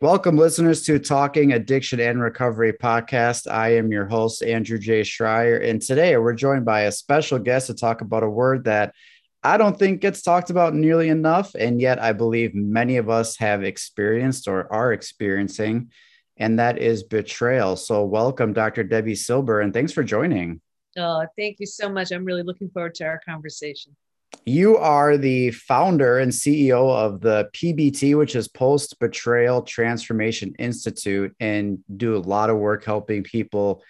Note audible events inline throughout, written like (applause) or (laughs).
Welcome, listeners, to Talking Addiction and Recovery podcast. I am your host, Andrew J. Schreier, and today we're joined by a special guest to talk about a word that I don't think gets talked about nearly enough, and yet I believe many of us have experienced or are experiencing, and that is betrayal. So, welcome, Dr. Debi Silber, and thanks for joining. Oh, thank you so much. I'm really looking forward to our conversation. You are the founder and CEO of the PBT, which is Post Betrayal Transformation Institute, and do a lot of work helping people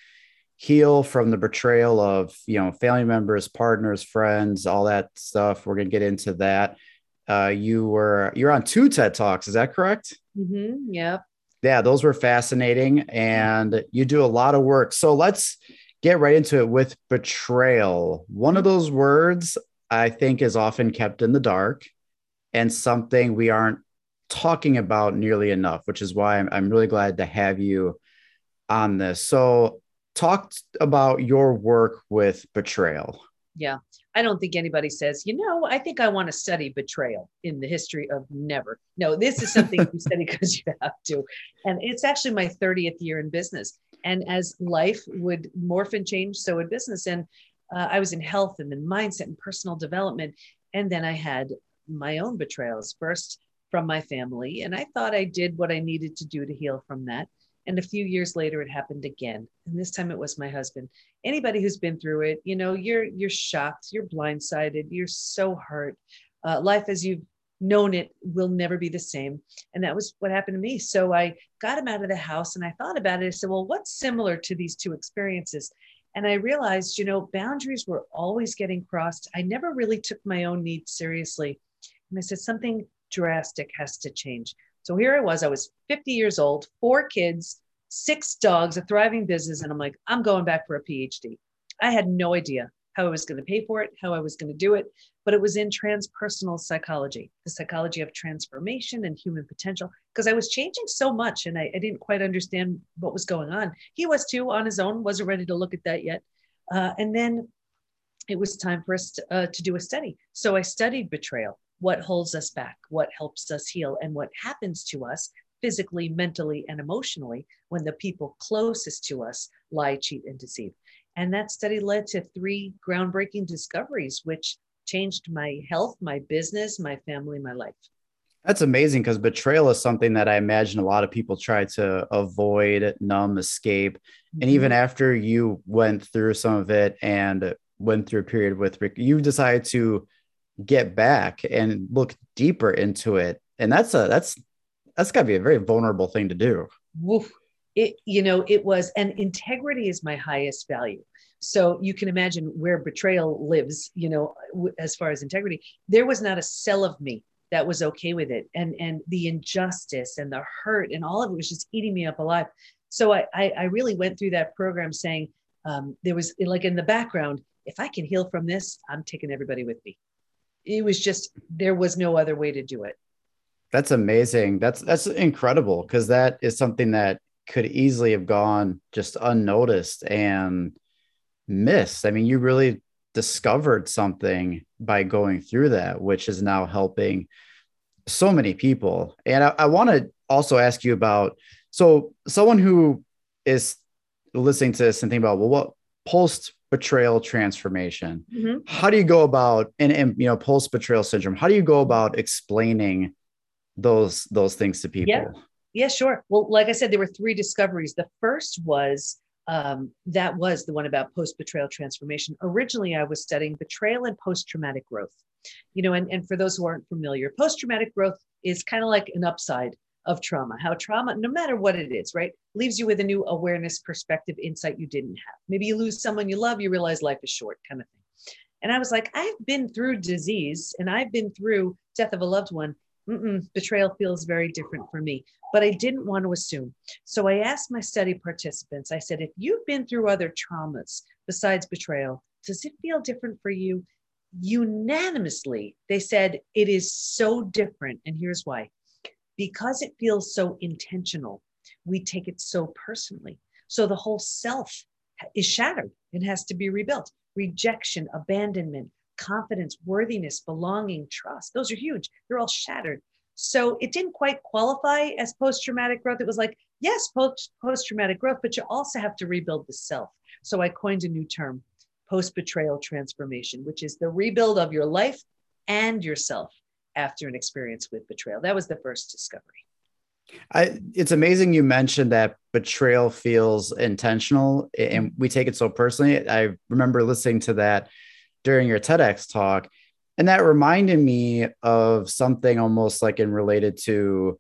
heal from the betrayal of you know family members, partners, friends, all that stuff. We're gonna get into that. Uh, you were you're on two TED talks, is that correct? Mm-hmm. Yep. Yeah, those were fascinating, and you do a lot of work. So let's get right into it with betrayal. One of those words I think is often kept in the dark and something we aren't talking about nearly enough, which is why I'm, I'm really glad to have you on this. So, talk about your work with betrayal. Yeah. I don't think anybody says, you know, I think I want to study betrayal in the history of never. No, this is something you study (laughs) because you have to. And it's actually my 30th year in business. And as life would morph and change, so would business. And uh, I was in health and then mindset and personal development. And then I had my own betrayals, first from my family. And I thought I did what I needed to do to heal from that. And a few years later, it happened again. And this time it was my husband. Anybody who's been through it, you know, you're you're shocked, you're blindsided, you're so hurt. Uh, life as you've known it will never be the same. And that was what happened to me. So I got him out of the house and I thought about it. I said, well, what's similar to these two experiences? And I realized, you know, boundaries were always getting crossed. I never really took my own needs seriously. And I said, something drastic has to change. So here I was, I was 50 years old, four kids, six dogs, a thriving business. And I'm like, I'm going back for a PhD. I had no idea how I was going to pay for it, how I was going to do it, but it was in transpersonal psychology, the psychology of transformation and human potential, because I was changing so much and I, I, didn't quite understand what was going on. He was too on his own, wasn't ready to look at that yet. Uh, and then it was time for us to, uh, to do a study. So I studied betrayal, what holds us back, what helps us heal, and what happens to us physically, mentally, and emotionally when the people closest to us lie, cheat, and deceive. And that study led to three groundbreaking discoveries, which changed my health, my business, my family, my life. That's amazing because betrayal is something that I imagine a lot of people try to avoid, numb, escape. Mm-hmm. And even after you went through some of it and went through a period with Rick, you decided to get back and look deeper into it. And that's a that's that's got to be a very vulnerable thing to do. Woof it you know it was and integrity is my highest value. So you can imagine where betrayal lives you know as far as integrity. There was not a cell of me that was okay with it. And and the injustice and the hurt and all of it was just eating me up alive. So i i, I really went through that program saying um, there was like in the background if i can heal from this i'm taking everybody with me. It was just there was no other way to do it. That's amazing. That's that's incredible because that is something that could easily have gone just unnoticed and missed. I mean, you really discovered something by going through that, which is now helping so many people. And I, I want to also ask you about so someone who is listening to this and thinking about well, what post betrayal transformation? Mm-hmm. How do you go about and, and you know post betrayal syndrome? How do you go about explaining those those things to people? Yeah. Yeah, sure. Well, like I said, there were three discoveries. The first was um, that was the one about post betrayal transformation. Originally, I was studying betrayal and post traumatic growth. You know, and, and for those who aren't familiar, post traumatic growth is kind of like an upside of trauma, how trauma, no matter what it is, right, leaves you with a new awareness, perspective, insight you didn't have. Maybe you lose someone you love, you realize life is short, kind of thing. And I was like, I've been through disease and I've been through death of a loved one betrayal feels very different for me. But I didn't want to assume. So I asked my study participants, I said, if you've been through other traumas besides betrayal, does it feel different for you? Unanimously, they said it is so different. And here's why because it feels so intentional, we take it so personally. So the whole self is shattered and has to be rebuilt. Rejection, abandonment, confidence, worthiness, belonging, trust. Those are huge. They're all shattered. So it didn't quite qualify as post traumatic growth. It was like, yes, post traumatic growth, but you also have to rebuild the self. So I coined a new term, post betrayal transformation, which is the rebuild of your life and yourself after an experience with betrayal. That was the first discovery. I, it's amazing you mentioned that betrayal feels intentional and we take it so personally. I remember listening to that during your TEDx talk, and that reminded me of something almost like in related to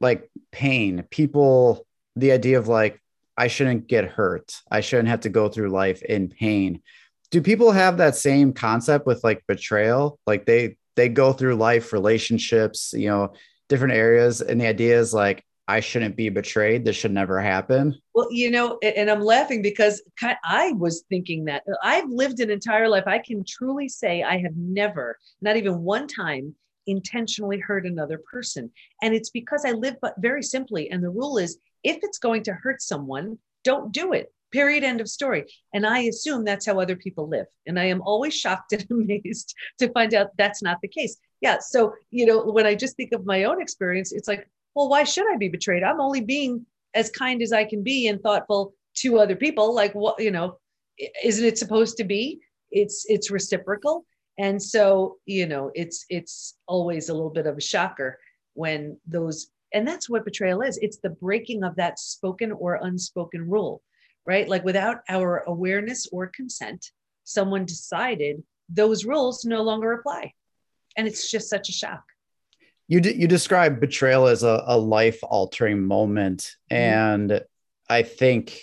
like pain. People, the idea of like, I shouldn't get hurt, I shouldn't have to go through life in pain. Do people have that same concept with like betrayal? Like they they go through life relationships, you know, different areas. And the idea is like, I shouldn't be betrayed. This should never happen. Well, you know, and I'm laughing because I was thinking that uh, I've lived an entire life. I can truly say I have never, not even one time, intentionally hurt another person. And it's because I live but very simply. And the rule is if it's going to hurt someone, don't do it. Period. End of story. And I assume that's how other people live. And I am always shocked (laughs) and amazed to find out that's not the case. Yeah. So, you know, when I just think of my own experience, it's like, well, why should I be betrayed? I'm only being as kind as I can be and thoughtful to other people. Like, what, you know, isn't it supposed to be? It's, it's reciprocal. And so, you know, it's, it's always a little bit of a shocker when those, and that's what betrayal is. It's the breaking of that spoken or unspoken rule right? Like without our awareness or consent, someone decided those rules no longer apply. And it's just such a shock. You, d- you describe betrayal as a, a life altering moment. Mm-hmm. And I think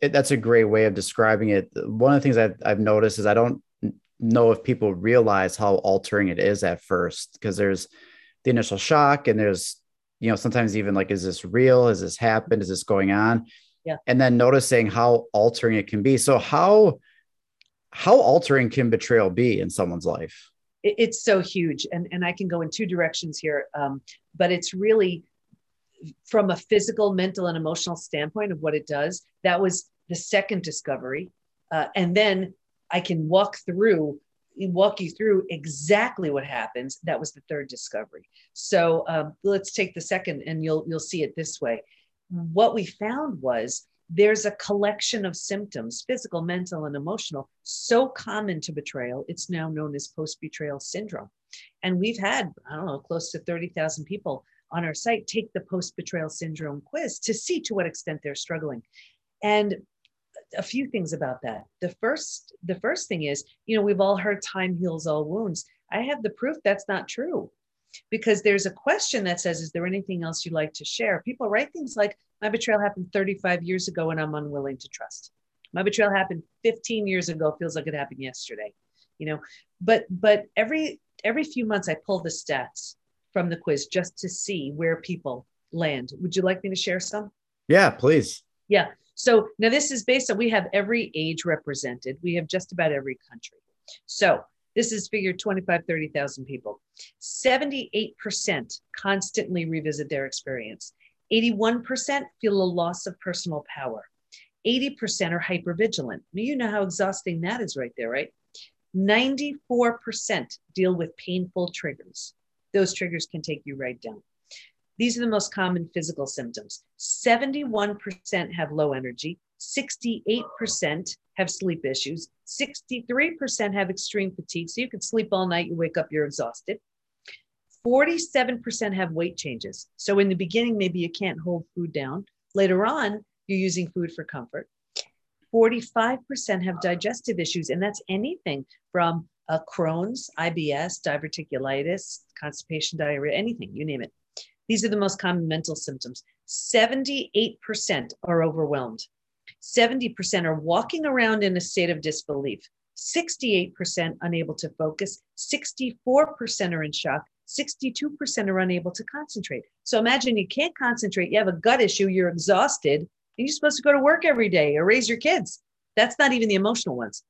it, that's a great way of describing it. One of the things I've, I've noticed is I don't know if people realize how altering it is at first because there's the initial shock and there's you know sometimes even like is this real has this happened is this going on yeah and then noticing how altering it can be so how how altering can betrayal be in someone's life it's so huge. And and i can go in two directions here um, but it's really from a physical mental and emotional standpoint of what it does that was the second discovery. Uh, and then i can walk through walk you through exactly what happens. That was the third discovery. So um, let's take the second and you'll you'll see it this way. What we found was there's a collection of symptoms, physical, mental, and emotional, so common to betrayal. It's now known as post betrayal syndrome. And we've had, I don't know, close to 30,000 people on our site take the post betrayal syndrome quiz to see to what extent they're struggling. And a few things about that. The first, the first thing is, you know, we've all heard time heals all wounds. I have the proof that's not true because there's a question that says, Is there anything else you'd like to share? People write things like, My betrayal happened 35 years ago and I'm unwilling to trust. My betrayal happened 15 years ago, feels like it happened yesterday. You know, but but every every few months I pull the stats from the quiz just to see where people land. Would you like me to share some? Yeah, please. Yeah. So now this is based on we have every age represented. We have just about every country. So this is figured 25, 30,000 people. 78% constantly revisit their experience. 81% feel a loss of personal power. 80% are hypervigilant. You know how exhausting that is right there, right? 94% deal with painful triggers. Those triggers can take you right down. These are the most common physical symptoms. 71% have low energy, 68% have sleep issues, 63% have extreme fatigue. So you can sleep all night, you wake up, you're exhausted. 47% have weight changes. So in the beginning, maybe you can't hold food down. Later on, you're using food for comfort. 45% have digestive issues, and that's anything from a Crohn's, IBS, diverticulitis, constipation, diarrhea, anything, you name it. These are the most common mental symptoms. 78% are overwhelmed. 70% are walking around in a state of disbelief. 68% unable to focus. 64% are in shock. 62% are unable to concentrate. So imagine you can't concentrate, you have a gut issue, you're exhausted, and you're supposed to go to work every day or raise your kids. That's not even the emotional ones.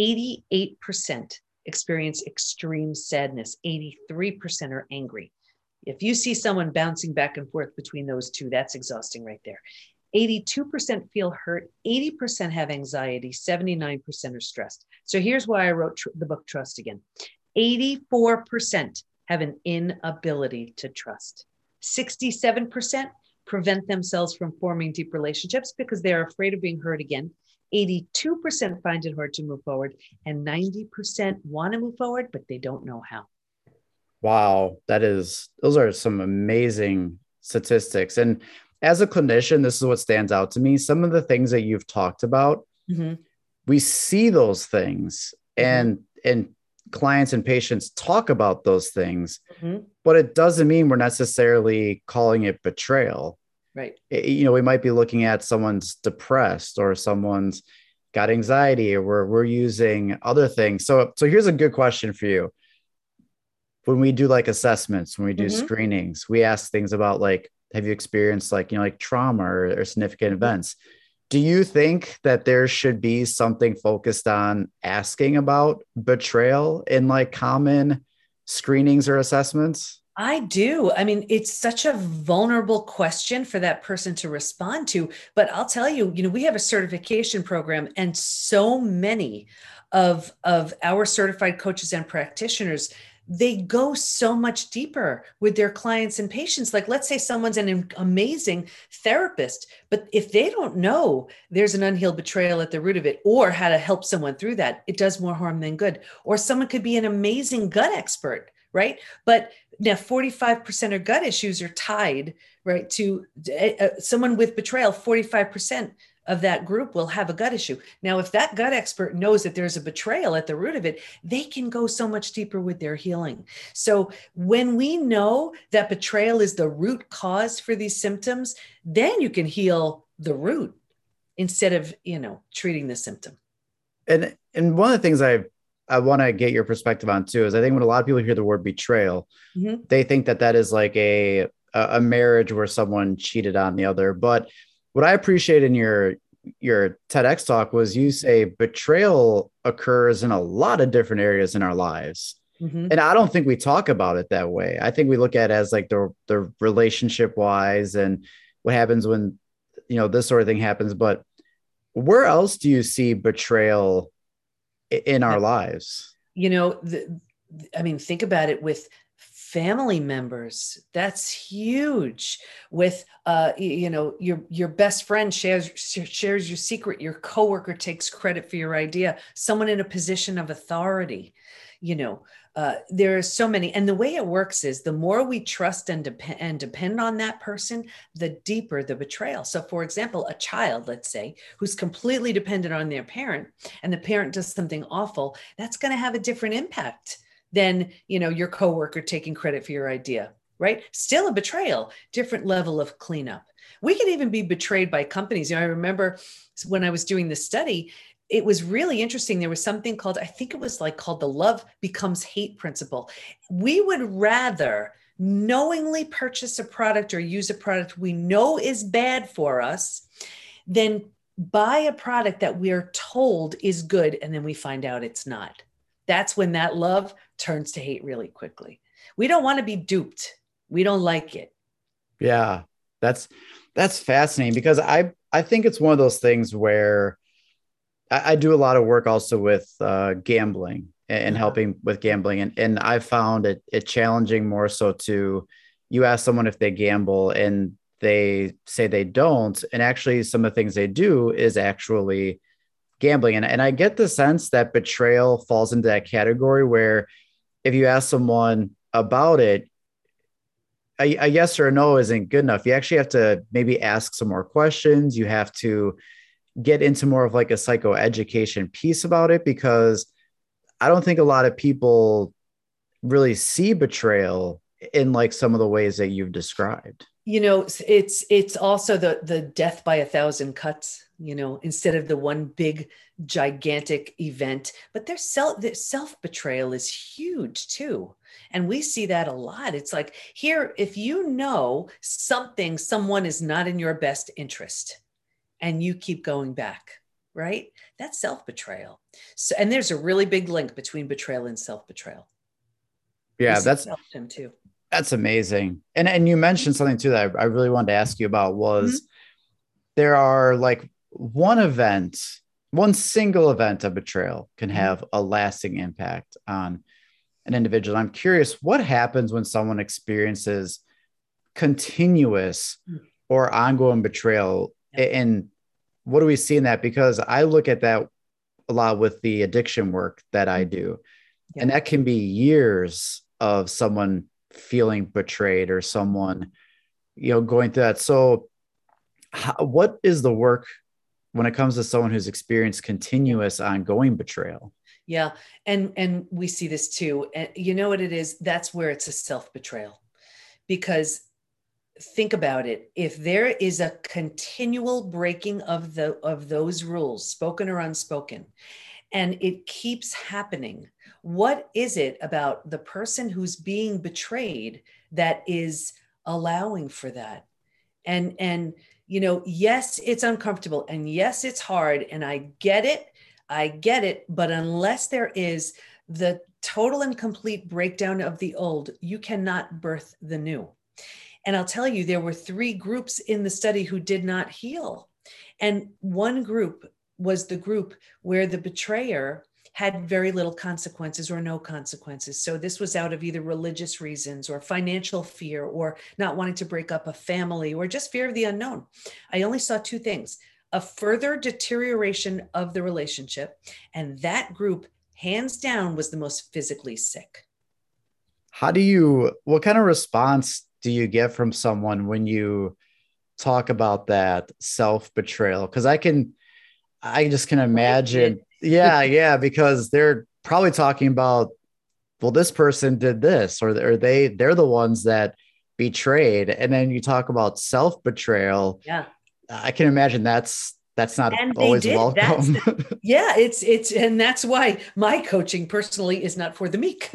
88% experience extreme sadness, 83% are angry. If you see someone bouncing back and forth between those two, that's exhausting right there. 82% feel hurt, 80% have anxiety, 79% are stressed. So here's why I wrote tr- the book Trust Again. 84% have an inability to trust. 67% prevent themselves from forming deep relationships because they're afraid of being hurt again. 82% find it hard to move forward, and 90% want to move forward, but they don't know how. Wow, that is, those are some amazing statistics. And as a clinician, this is what stands out to me. Some of the things that you've talked about, mm-hmm. we see those things, mm-hmm. and and clients and patients talk about those things, mm-hmm. but it doesn't mean we're necessarily calling it betrayal. Right. It, you know, we might be looking at someone's depressed or someone's got anxiety or we're, we're using other things. So, so here's a good question for you. When we do like assessments, when we do mm-hmm. screenings, we ask things about like, have you experienced like, you know, like trauma or, or significant mm-hmm. Do you think that there should be something focused on asking about betrayal in like common screenings or assessments? I do. I mean, it's such a vulnerable question for that person to respond to. But I'll tell you, you know, we have a certification program, and so many of, of our certified coaches and practitioners they go so much deeper with their clients and patients. Like, let's say someone's an amazing therapist, but if they don't know there's an unhealed betrayal at the root of it or how to help someone through that, it does more harm than good. Or someone could be an amazing gut expert, right? But now 45% of gut issues are tied, right, to uh, someone with betrayal, 45% of that group will have a gut issue. Now, if that gut expert knows that there's a betrayal at the root of it, they can go so much deeper with their healing. So, when we know that betrayal is the root cause for these symptoms, then you can heal the root instead of, you know, treating the symptom. And and one of the things I I want to get your perspective on too is I think when a lot of people hear the word betrayal, mm-hmm. they think that that is like a a marriage where someone cheated on the other, but what I appreciate in your your TEDx talk was you say betrayal occurs in a lot of different areas in our lives. Mm-hmm. And I don't think we talk about it that way. I think we look at it as like the the relationship wise and what happens when you know this sort of thing happens. But where else do you see betrayal in our lives? You know, the, I mean, think about it with family members. That's huge with uh you know your your best friend shares shares your secret your coworker takes credit for your idea someone in a position of authority you know uh, there are so many and the way it works is the more we trust and depend and depend on that person the deeper the betrayal. So for example a child let's say who's completely dependent on their parent and the parent does something awful that's going to have a different impact than you know your coworker taking credit for your idea right? Still a betrayal different level of cleanup. We could even be betrayed by companies. You know i remember when i was doing this study it was really interesting. There was something called i think it was like called the love becomes hate principle. We would rather knowingly purchase a product or use a product we know is bad for us than buy a product that we're told is good and then we find out it's not. That's when that love turns to hate really quickly. We don't want to be duped. We don't like it. Yeah. That's that's fascinating because I I think it's one of those things where I, I do a lot of work also with uh, gambling and, uh-huh. helping with gambling and and I found it it challenging more so to you ask someone if they gamble and they say they don't and actually some of the things they do is actually gambling. And, and I get the sense that betrayal falls into that category where if you ask someone about it, a, a, yes or a no isn't good enough. You actually have to maybe ask some more questions. You have to get into more of like a psychoeducation piece about it because I don't think a lot of people really see betrayal in like some of the ways that you've described you know it's it's also the the death by a thousand cuts you know instead of the one big gigantic event. But their self their self betrayal is huge too. And we see that a lot. It's like here if you know something someone is not in your best interest and you keep going back right? That's self betrayal so and there's a really big link between betrayal and self betrayal yeah that's him too that's amazing. And and you mentioned something too that I, I really wanted to ask you about was mm-hmm. there are like one event, one single event of betrayal can mm-hmm. have a lasting impact on an individual. I'm curious what happens when someone experiences continuous hmm. or ongoing betrayal yeah. and what do we see in that because i look at that a lot with the addiction work that i do yeah. and that can be years of someone feeling betrayed or someone you know going through that. So how, what is the work when it comes to someone who's experienced continuous ongoing betrayal? Yeah and and we see this too. And you know what it is? That's where it's a self betrayal because think about it. If there is a continual breaking of the of those rules spoken or unspoken and it keeps happening what is it about the person who's being betrayed that is allowing for that and and you know yes it's uncomfortable and yes it's hard and i get it i get it but unless there is the total and complete breakdown of the old you cannot birth the new and I'll tell you, there were three groups in the study who did not heal. And one group was the group where the betrayer had very little consequences or no consequences. So this was out of either religious reasons or financial fear or not wanting to break up a family or just fear of the unknown. I only saw two things a further deterioration of the relationship. And that group, hands down, was the most physically sick. How do you, what kind of response do you get from someone when you talk about that self betrayal? Because I can, I just can imagine. Yeah, yeah, because they're probably talking about, well, this person did this, or, or they they're the ones that betrayed, and then you talk about self betrayal. Yeah, I can imagine that's that's not and always welcome. (laughs) yeah, it's it's and that's why my coaching personally is not for the meek.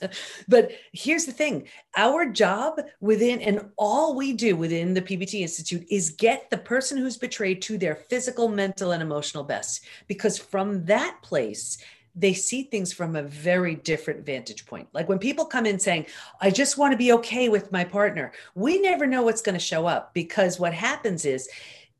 (laughs) but here's the thing, our job within and all we do within the PBT Institute is get the person who's betrayed to their physical, mental and emotional best because from that place they see things from a very different vantage point. Like when people come in saying, I just want to be okay with my partner, we never know what's going to show up because what happens is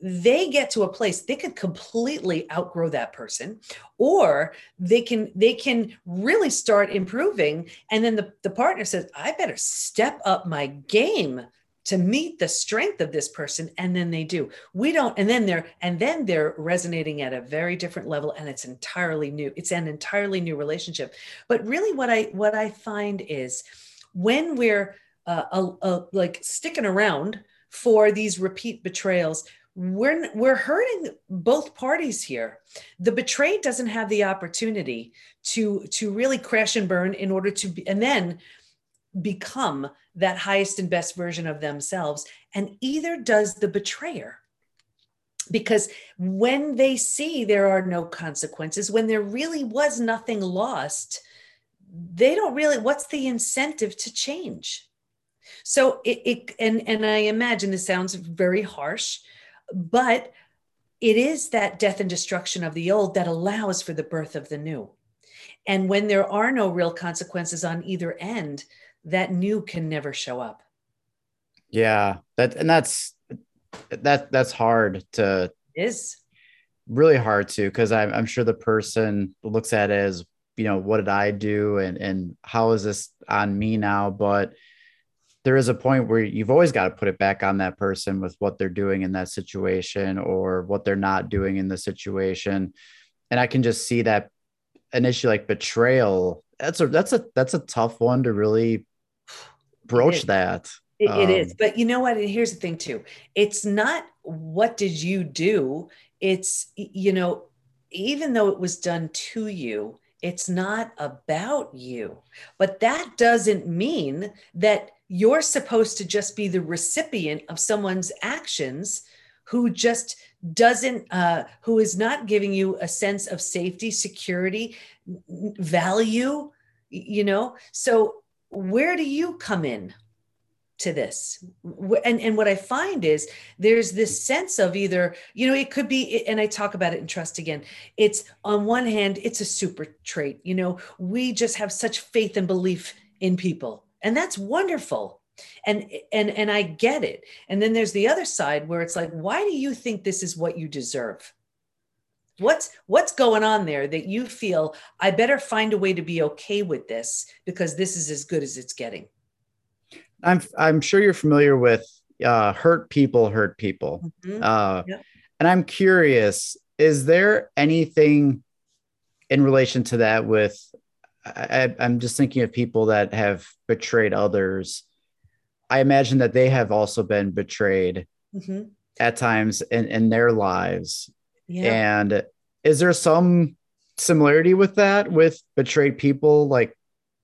they get to a place they could completely outgrow that person or they can they can really start improving and then the, the partner says i better step up my game to meet the strength of this person and then they do. We don't and then they're and then they're resonating at a very different level and it's entirely new it's an entirely new relationship. But really what i what i find is when we're uh, like sticking around for these repeat betrayals we're we're hurting both parties here. The betrayed doesn't have the opportunity to to really crash and burn in order to be, and then become that highest and best version of themselves. And either does the betrayer. Because when they see there are no consequences when there really was nothing lost they don't really what's the incentive to change? So it, it and and i imagine this sounds very harsh but it is that death and destruction of the old that allows for the birth of the new. And when there are no real consequences on either end, that new can never show up. Yeah, that and that's that that's hard to it is really hard to because I'm, I'm sure the person looks at it as you know what did I do and and how is this on me now, but there is a point where you've always got to put it back on that person with what they're doing in that situation or what they're not doing in the situation. And I can just see that an issue like betrayal. That's a that's a that's a tough one to really broach that. It, um, it is. Um, but you know what? And here's the thing too. It's not what did you do? It's you know, even though it was done to you, it's not about you. But that doesn't mean that you're supposed to just be the recipient of someone's actions who just doesn't uh, who is not giving you a sense of safety security value you know? So where do you come in to this? And and what i find is there's this sense of either you know it could be and i talk about it in trust again it's on one hand it's a super trait you know? We just have such faith and belief in people and that's wonderful. And and and i get it. And then there's the other side where it's like why do you think this is what you deserve? What's what's going on there that you feel i better find a way to be okay with this because this is as good as it's getting? I'm i'm sure you're familiar with uh, hurt people hurt people. Mm-hmm. uh, yep. and i'm curious is there anything in relation to that with I, i'm just thinking of people that have betrayed others i imagine that they have also been betrayed mm-hmm. at times in, in their lives yeah. And is there some similarity with that with betrayed people like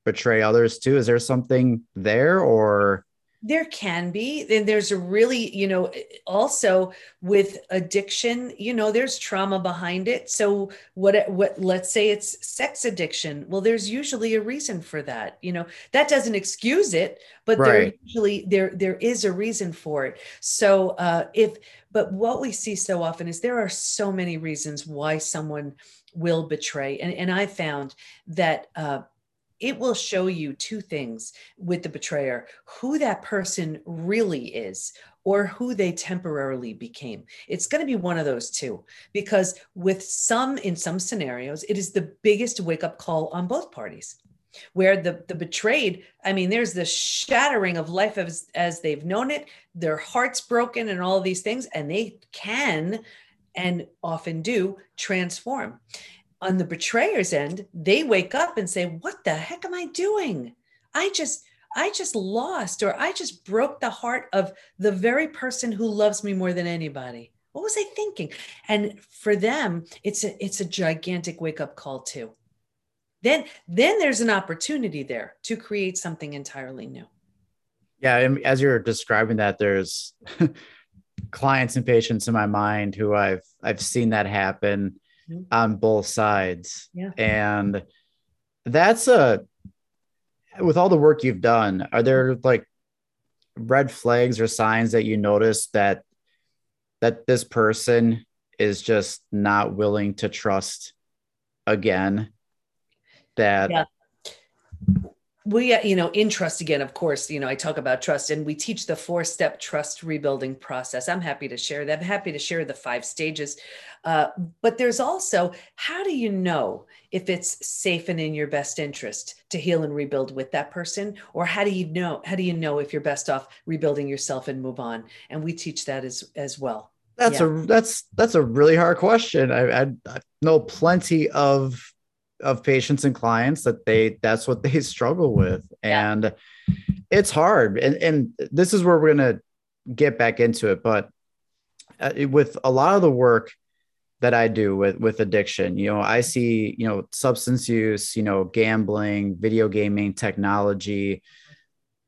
betray others too? Is there something there or? There can be. Then there's a really, you know, also with addiction, you know, there's trauma behind it. So what what let's say it's sex addiction. Well, there's usually a reason for that. You know, that doesn't excuse it, but right. there usually there there is a reason for it. So uh if but what we see so often is there are so many reasons why someone will betray. And, and I found that uh, it will show you two things with the betrayer who that person really is or who they temporarily became. It's going to be one of those two because with some in some scenarios it is the biggest wake up call on both parties where the the betrayed i mean there's the shattering of life as as they've known it their hearts broken and all these things and they can and often do transform on the betrayer's end they wake up and say what the heck am i doing? I just i just lost or i just broke the heart of the very person who loves me more than anybody. What was i thinking? And for them it's a it's a gigantic wake up call too. Then then there's an opportunity there to create something entirely new. Yeah and as you're describing that there's (laughs) clients and patients in my mind who i've i've seen that happen mm-hmm. on both sides yeah. and that's a with all the work you've done are there like red flags or signs that you notice that that this person is just not willing to trust again that yeah we uh, you know in trust again of course you know i talk about trust and we teach the four step trust rebuilding process. I'm happy to share that. I'm happy to share the five stages. Uh, but there's also how do you know if it's safe and in your best interest to heal and rebuild with that person? Or how do you know how do you know if you're best off rebuilding yourself and move on? And we teach that as as well. That's yeah. a that's that's a really hard question. I, I, I know plenty of of patients and clients that they that's what they (laughs) struggle with. And yeah. it's hard. And and this is where we're going to get back into it. But uh, with a lot of the work that I do with with addiction you know I see you know substance use you know gambling video gaming technology.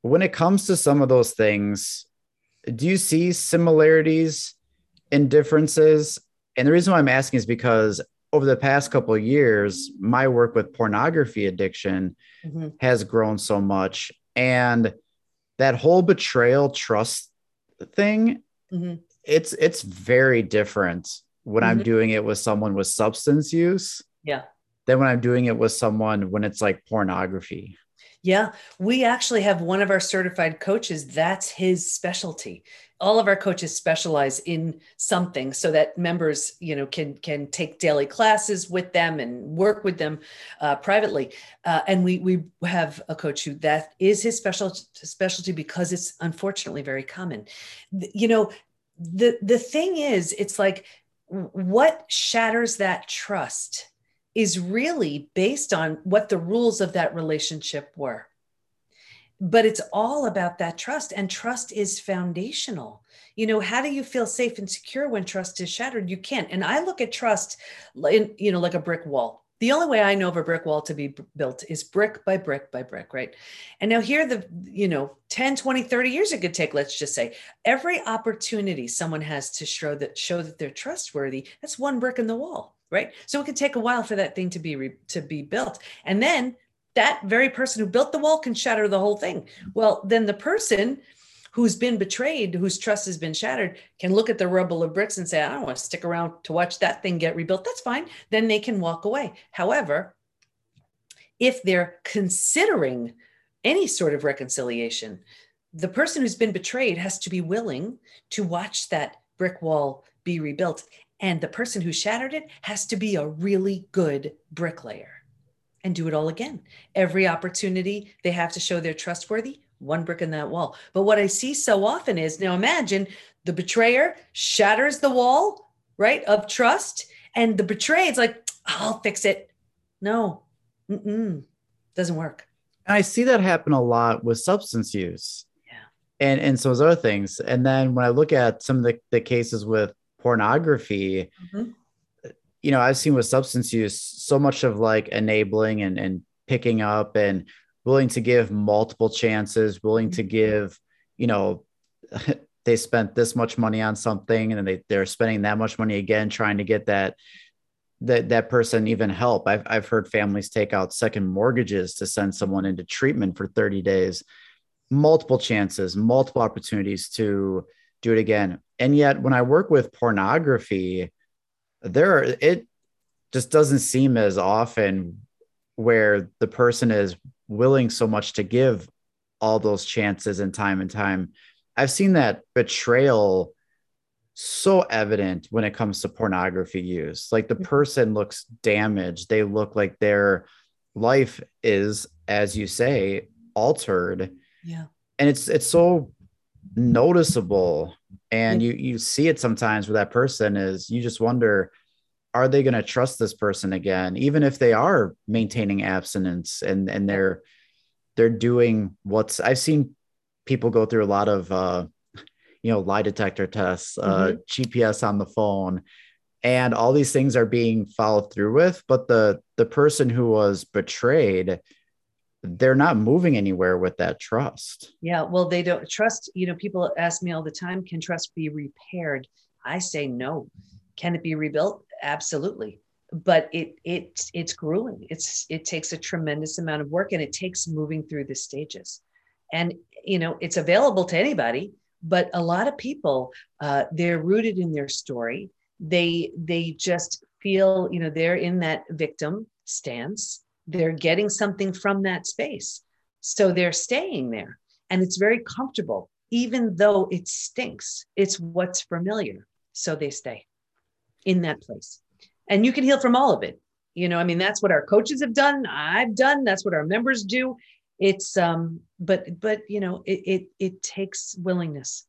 When it comes to some of those things do you see similarities and differences? And the reason why I'm asking is because over the past couple of years, my work with pornography addiction mm-hmm. has grown so much. And that whole betrayal trust thing, mm-hmm. it's it's very different when mm-hmm. I'm doing it with someone with substance use. Yeah. Than when I'm doing it with someone when it's like pornography. Yeah, we actually have one of our certified coaches, that's his specialty. All of our coaches specialize in something so that members, you know, can can take daily classes with them and work with them uh, privately. Uh, and we we have a coach who that is his special specialty because it's unfortunately very common. You know, the the thing is, it's like what shatters that trust is really based on what the rules of that relationship were. But it's all about that trust, and trust is foundational. You know, how do you feel safe and secure when trust is shattered? You can't. And I look at trust, in, you know, like a brick wall. The only way I know of a brick wall to be built is brick by brick by brick, right? And now here the, you know, 10, 20, 30 years it could take, let's just say, every opportunity someone has to show that show that they're trustworthy, that's one brick in the wall right? So it could take a while for that thing to be re- to be built, and then that very person who built the wall can shatter the whole thing. Well, then the person who's been betrayed, whose trust has been shattered, can look at the rubble of bricks and say, "I don't want to stick around to watch that thing get rebuilt." That's fine. Then they can walk away. However, if they're considering any sort of reconciliation, the person who's been betrayed has to be willing to watch that brick wall be rebuilt And the person who shattered it has to be a really good bricklayer and do it all again. Every opportunity they have to show they're trustworthy, one brick in that wall. But what I see so often is now imagine the betrayer shatters the wall, right, of trust, and the betrayed is like, I'll fix it. No, Mm-mm. doesn't work. And I see that happen a lot with substance use. Yeah. And and of those other things. And then when I look at some of the, the cases with pornography, mm-hmm. You know, I've seen with substance use so much of like enabling and, and picking up and willing to give multiple chances, willing to mm-hmm. give, you know, (laughs) they spent this much money on something and they, they're spending that much money again trying to get that that that person even help. I've I've heard families take out second mortgages to send someone into treatment for 30 days, multiple chances, multiple opportunities to do it again. And yet when I work with pornography, there it just doesn't seem as often where the person is willing so much to give all those chances and time and time. I've seen that betrayal so evident when it comes to pornography use. Like the mm-hmm. person looks damaged. They look like their life is, as you say, altered. Yeah. And it's it's so noticeable. And you you see it sometimes with that person is, you just wonder, are they going to trust this person again? Even if they are maintaining abstinence and and they're they're doing what's i've seen people go through a lot of uh you know lie detector tests uh mm-hmm. gps on the phone and all these things are being followed through with but the the person who was betrayed they're not moving anywhere with that trust. Yeah well they don't trust you know people ask me all the time can trust be repaired? I say no. Can it be rebuilt? Absolutely. But it it it's grueling. It's it takes a tremendous amount of work and it takes moving through the stages. And you know it's available to anybody but a lot of people uh, they're rooted in their story. They they just feel you know they're in that victim stance they're getting something from that space so they're staying there and it's very comfortable even though it stinks it's what's familiar so they stay in that place. And you can heal from all of it. You know, I mean, that's what our coaches have done. I've done. That's what our members do. It's um, but but you know, it it it takes willingness.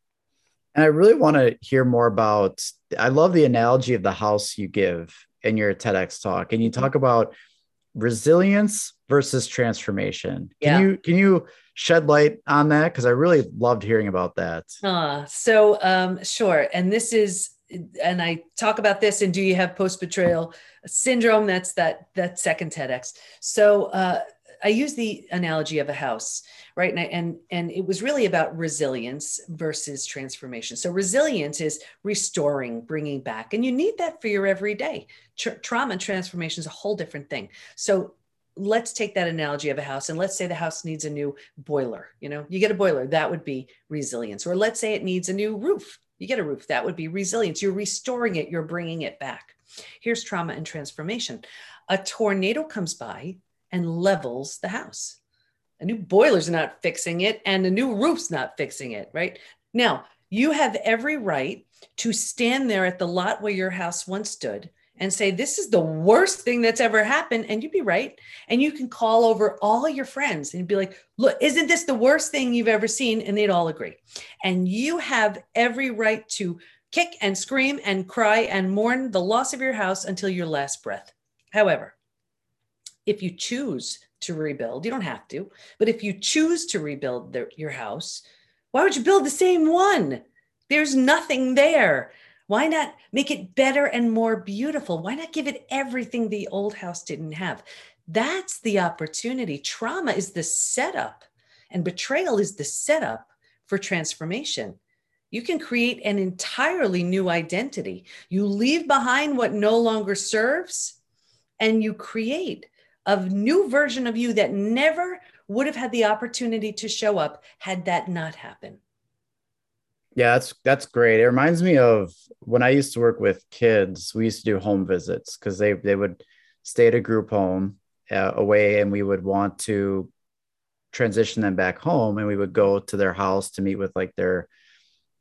And I really want to hear more about. I love the analogy of the house you give in your TEDx talk, and you talk about resilience versus transformation. Can yeah. you can you shed light on that? Because I really loved hearing about that. Uh, so um, sure. And this is and I talk about this and do you have post betrayal syndrome? That's that that second TEDx. So uh, I use the analogy of a house, right? And, I, and and it was really about resilience versus transformation. So resilience is restoring, bringing back, and you need that for your everyday. Tra- trauma transformation is a whole different thing. So let's take that analogy of a house and let's say the house needs a new boiler you know you get a boiler that would be resilience or let's say it needs a new roof you get a roof. That would be resilience. You're restoring it, you're bringing it back. Here's trauma and transformation a tornado comes by and levels the house. A new boiler's not fixing it, and a new roof's not fixing it, right? Now, you have every right to stand there at the lot where your house once stood and say, This is the worst thing that's ever happened. And you'd be right. And you can call over all your friends and be like, Look, isn't this the worst thing you've ever seen? And they'd all agree. And you have every right to kick and scream and cry and mourn the loss of your house until your last breath. However, if you choose to rebuild, you don't have to, but if you choose to rebuild the, your house, why would you build the same one? There's nothing there. Why not make it better and more beautiful? Why not give it everything the old house didn't have? That's the opportunity. Trauma is the setup, and betrayal is the setup for transformation. You can create an entirely new identity. You leave behind what no longer serves, and you create a new version of you that never would have had the opportunity to show up had that not happened. Yeah, that's that's great. It reminds me of when I used to work with kids. We used to do home visits because they they would stay at a group home uh, away, and we would want to transition them back home, and we would go to their house to meet with like their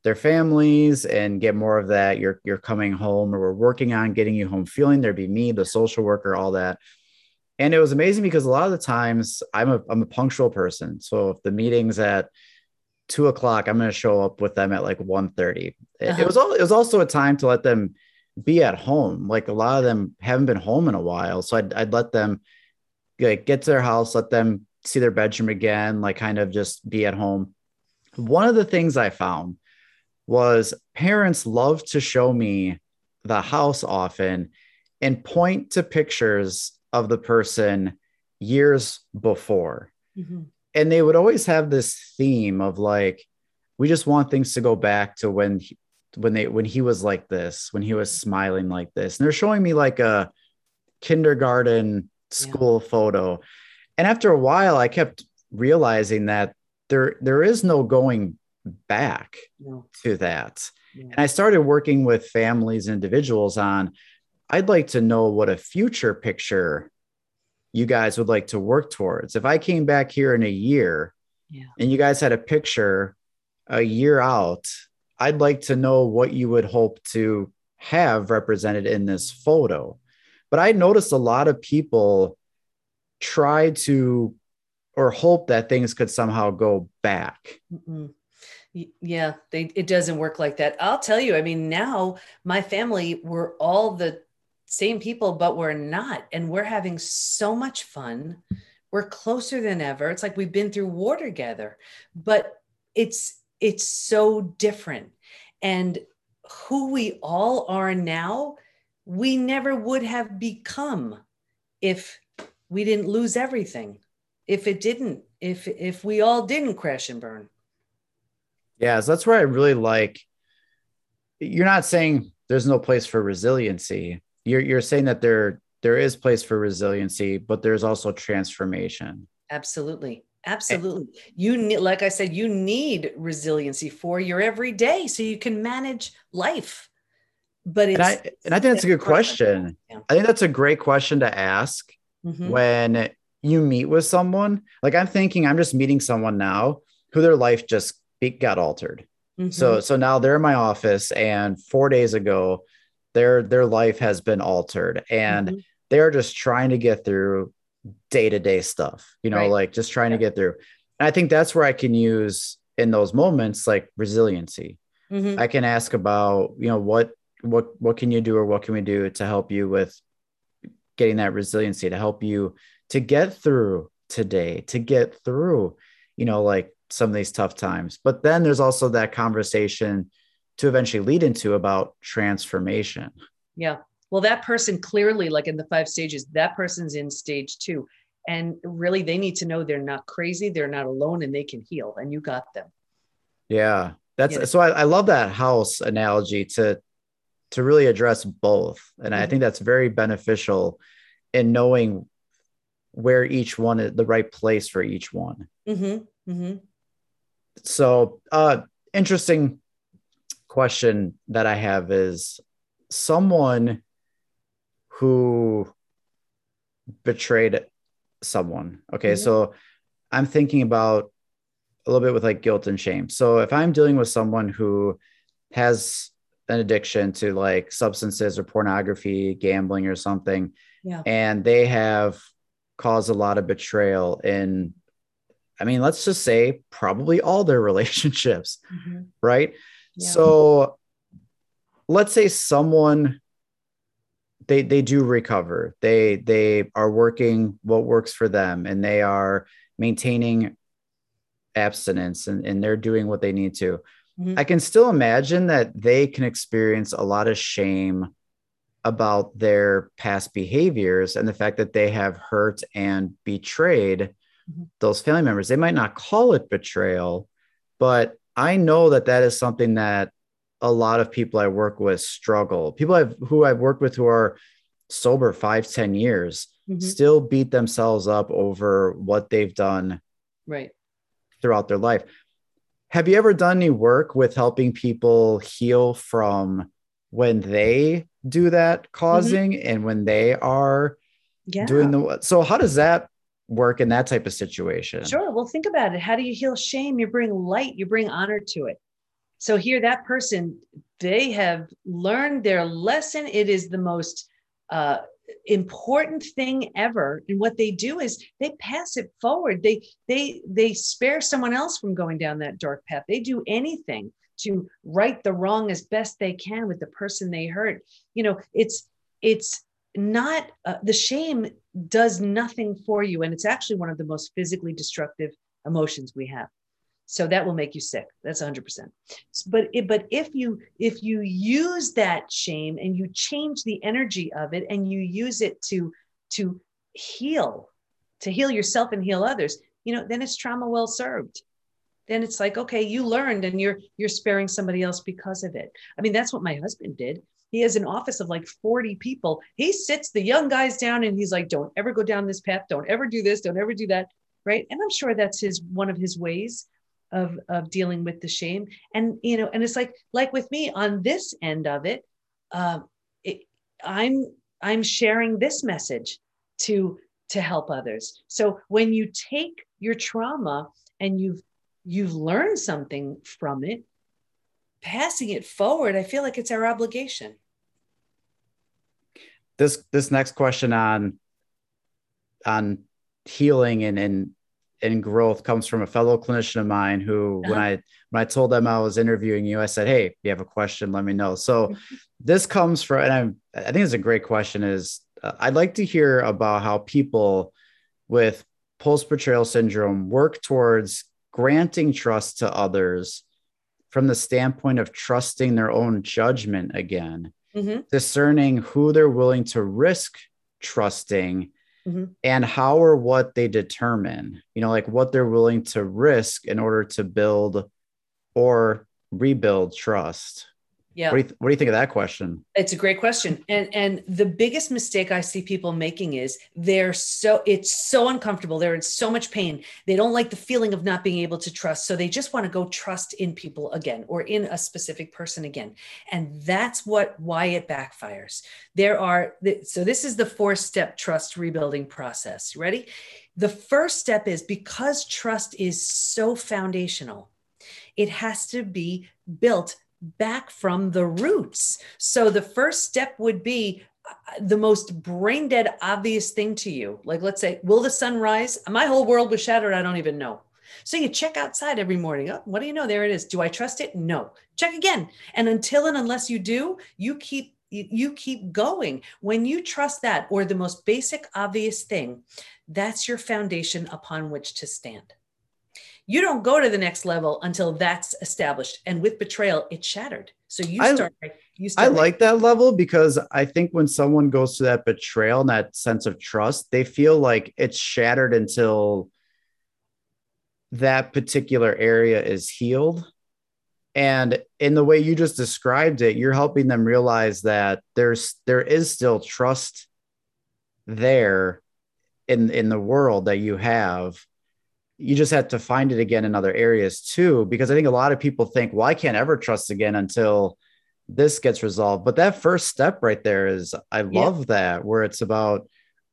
their families and get more of that you're you're coming home or we're working on getting you home feeling there'd be me the social worker all that and it was amazing because a lot of the times i'm a i'm a punctual person. So if the meeting's at two o'clock i'm going to show up with them at like 1 30 uh-huh. it was all it was also a time to let them be at home. Like a lot of them haven't been home in a while. So i'd, I'd let them like get to their house let them see their bedroom again like kind of just be at home. One of the things i found was parents love to show me the house often and point to pictures of the person years before. Mm-hmm. And they would always have this theme of like, we just want things to go back to when he, when they when he was like this, when he was smiling like this. And they're showing me like a kindergarten school yeah. photo. And after a while, I kept realizing that there there is no going back no. to that. Yeah. And I started working with families and individuals on I'd like to know what a future picture you guys would like to work towards. If I came back here in a year yeah. and you guys had a picture a year out, I'd like to know what you would hope to have represented in this photo. But I noticed a lot of people try to or hope that things could somehow go back. Mm-mm yeah they, it doesn't work like that i'll tell you i mean now my family we're all the same people but we're not and we're having so much fun we're closer than ever it's like we've been through war together but it's it's so different and who we all are now we never would have become if we didn't lose everything if it didn't if if we all didn't crash and burn yeah, so that's where I really like. You're not saying there's no place for resiliency. You're you're saying that there there is place for resiliency, but there's also transformation. Absolutely. Absolutely. And, you need, like I said, you need resiliency for your everyday so you can manage life. But and I, and I think that's a good question. Yeah. I think that's a great question to ask mm-hmm. when you meet with someone. Like I'm thinking, I'm just meeting someone now who their life just got altered. Mm-hmm. So so now they're in my office, and four days ago, their their life has been altered, and mm-hmm. they're just trying to get through day to day stuff. You know, right. like just trying yeah. to get through. And I think that's where I can use in those moments like resiliency. Mm-hmm. I can ask about you know what what what can you do or what can we do to help you with getting that resiliency to help you to get through today to get through you know like some of these tough times. But then there's also that conversation to eventually lead into about transformation. Yeah. Well, that person clearly, like in the five stages, that person's in stage two. And really, they need to know they're not crazy, they're not alone, and they can heal, and you got them. Yeah. That's yeah. so I, I, love that house analogy to to really address both. And mm-hmm. I think that's very beneficial in knowing where each one is the right place for each one. Mm-hmm. Mm-hmm. So, uh, interesting question that I have is someone who betrayed someone. Okay, mm-hmm. so I'm thinking about a little bit with like guilt and shame. So, if I'm dealing with someone who has an addiction to like substances or pornography, gambling or something, yeah. and they have caused a lot of betrayal in I mean, let's just say probably all their (laughs) relationships, mm-hmm. right? Yeah. So let's say someone they they do recover. They they are working what works for them and they are maintaining abstinence and, and they're doing what they need to. Mm-hmm. I can still imagine that they can experience a lot of shame about their past behaviors and the fact that they have hurt and betrayed Mm-hmm. those family members. They might not call it betrayal, but I know that that is something that a lot of people I work with struggle. People I've, who I've worked with who are sober five, ten years mm-hmm. still beat themselves up over what they've done right throughout their life. Have you ever done any work with helping people heal from when they do that mm-hmm. causing mm-hmm. and when they are yeah. doing the so how does that work in that type of situation? Sure. Well, think about it. How do you heal shame? You bring light, you bring honor to it. So here, that person, they have learned their lesson. It is the most uh, important thing ever and what they do is they pass it forward they they they spare someone else from going down that dark path they do anything to right the wrong as best they can with the person they hurt you know it's it's not uh, the shame does nothing for you and it's actually one of the most physically destructive emotions we have. So that will make you sick. That's 100% but but if you if you use that shame and you change the energy of it and you use it to to heal to heal yourself and heal others you know then it's trauma well served. Then it's like okay you learned and you're you're sparing somebody else because of it. I mean that's what my husband did he has an office of like 40 people. He sits the young guys down and he's like don't ever go down this path. Don't ever do this. Don't ever do that. Right? And i'm sure that's his one of his ways of of dealing with the shame. And you know and it's like like with me on this end of it uh, i'm i'm sharing this message to to help others. So when you take your trauma and you've you've learned something from it passing it forward i feel like it's our obligation this this next question on on healing and and and growth comes from a fellow clinician of mine who uh-huh. when i when i told them i was interviewing you i said hey if you have a question let me know so (laughs) this comes from and I'm, i think it's a great question is uh, i'd like to hear about how people with post betrayal syndrome work towards granting trust to others from the standpoint of trusting their own judgment again mm-hmm. discerning who they're willing to risk trusting mm-hmm. and how or what they determine, you know, like what they're willing to risk in order to build or rebuild trust. Yeah. What do, you, what do you think of that question? It's a great question. And and the biggest mistake I see people making is they're so it's so uncomfortable. They're in so much pain. They don't like the feeling of not being able to trust. So they just want to go trust in people again or in a specific person again. And that's what why it backfires. There are so this is the four-step trust rebuilding process. You ready? The first step is because trust is so foundational, it has to be built back from the roots. So the first step would be uh, the most brain dead obvious thing to you. Like, let's say, will the sun rise? My whole world was shattered. I don't even know. So you check outside every morning. Oh, what do you know? There it is. Do I trust it? No. Check again. And until and unless you do, you keep you keep going. When you trust that or the most basic obvious thing, that's your foundation upon which to stand you don't go to the next level until that's established. And with betrayal it's shattered. So you start I, you start i like that level because i think when someone goes to that betrayal and that sense of trust they feel like it's shattered until that particular area is healed. And in the way you just described it you're helping them realize that there's there is still trust there in in the world that you have you just have to find it again in other areas too because i think a lot of people think well i can't ever trust again until this gets resolved. But that first step right there is i love yeah. that where it's about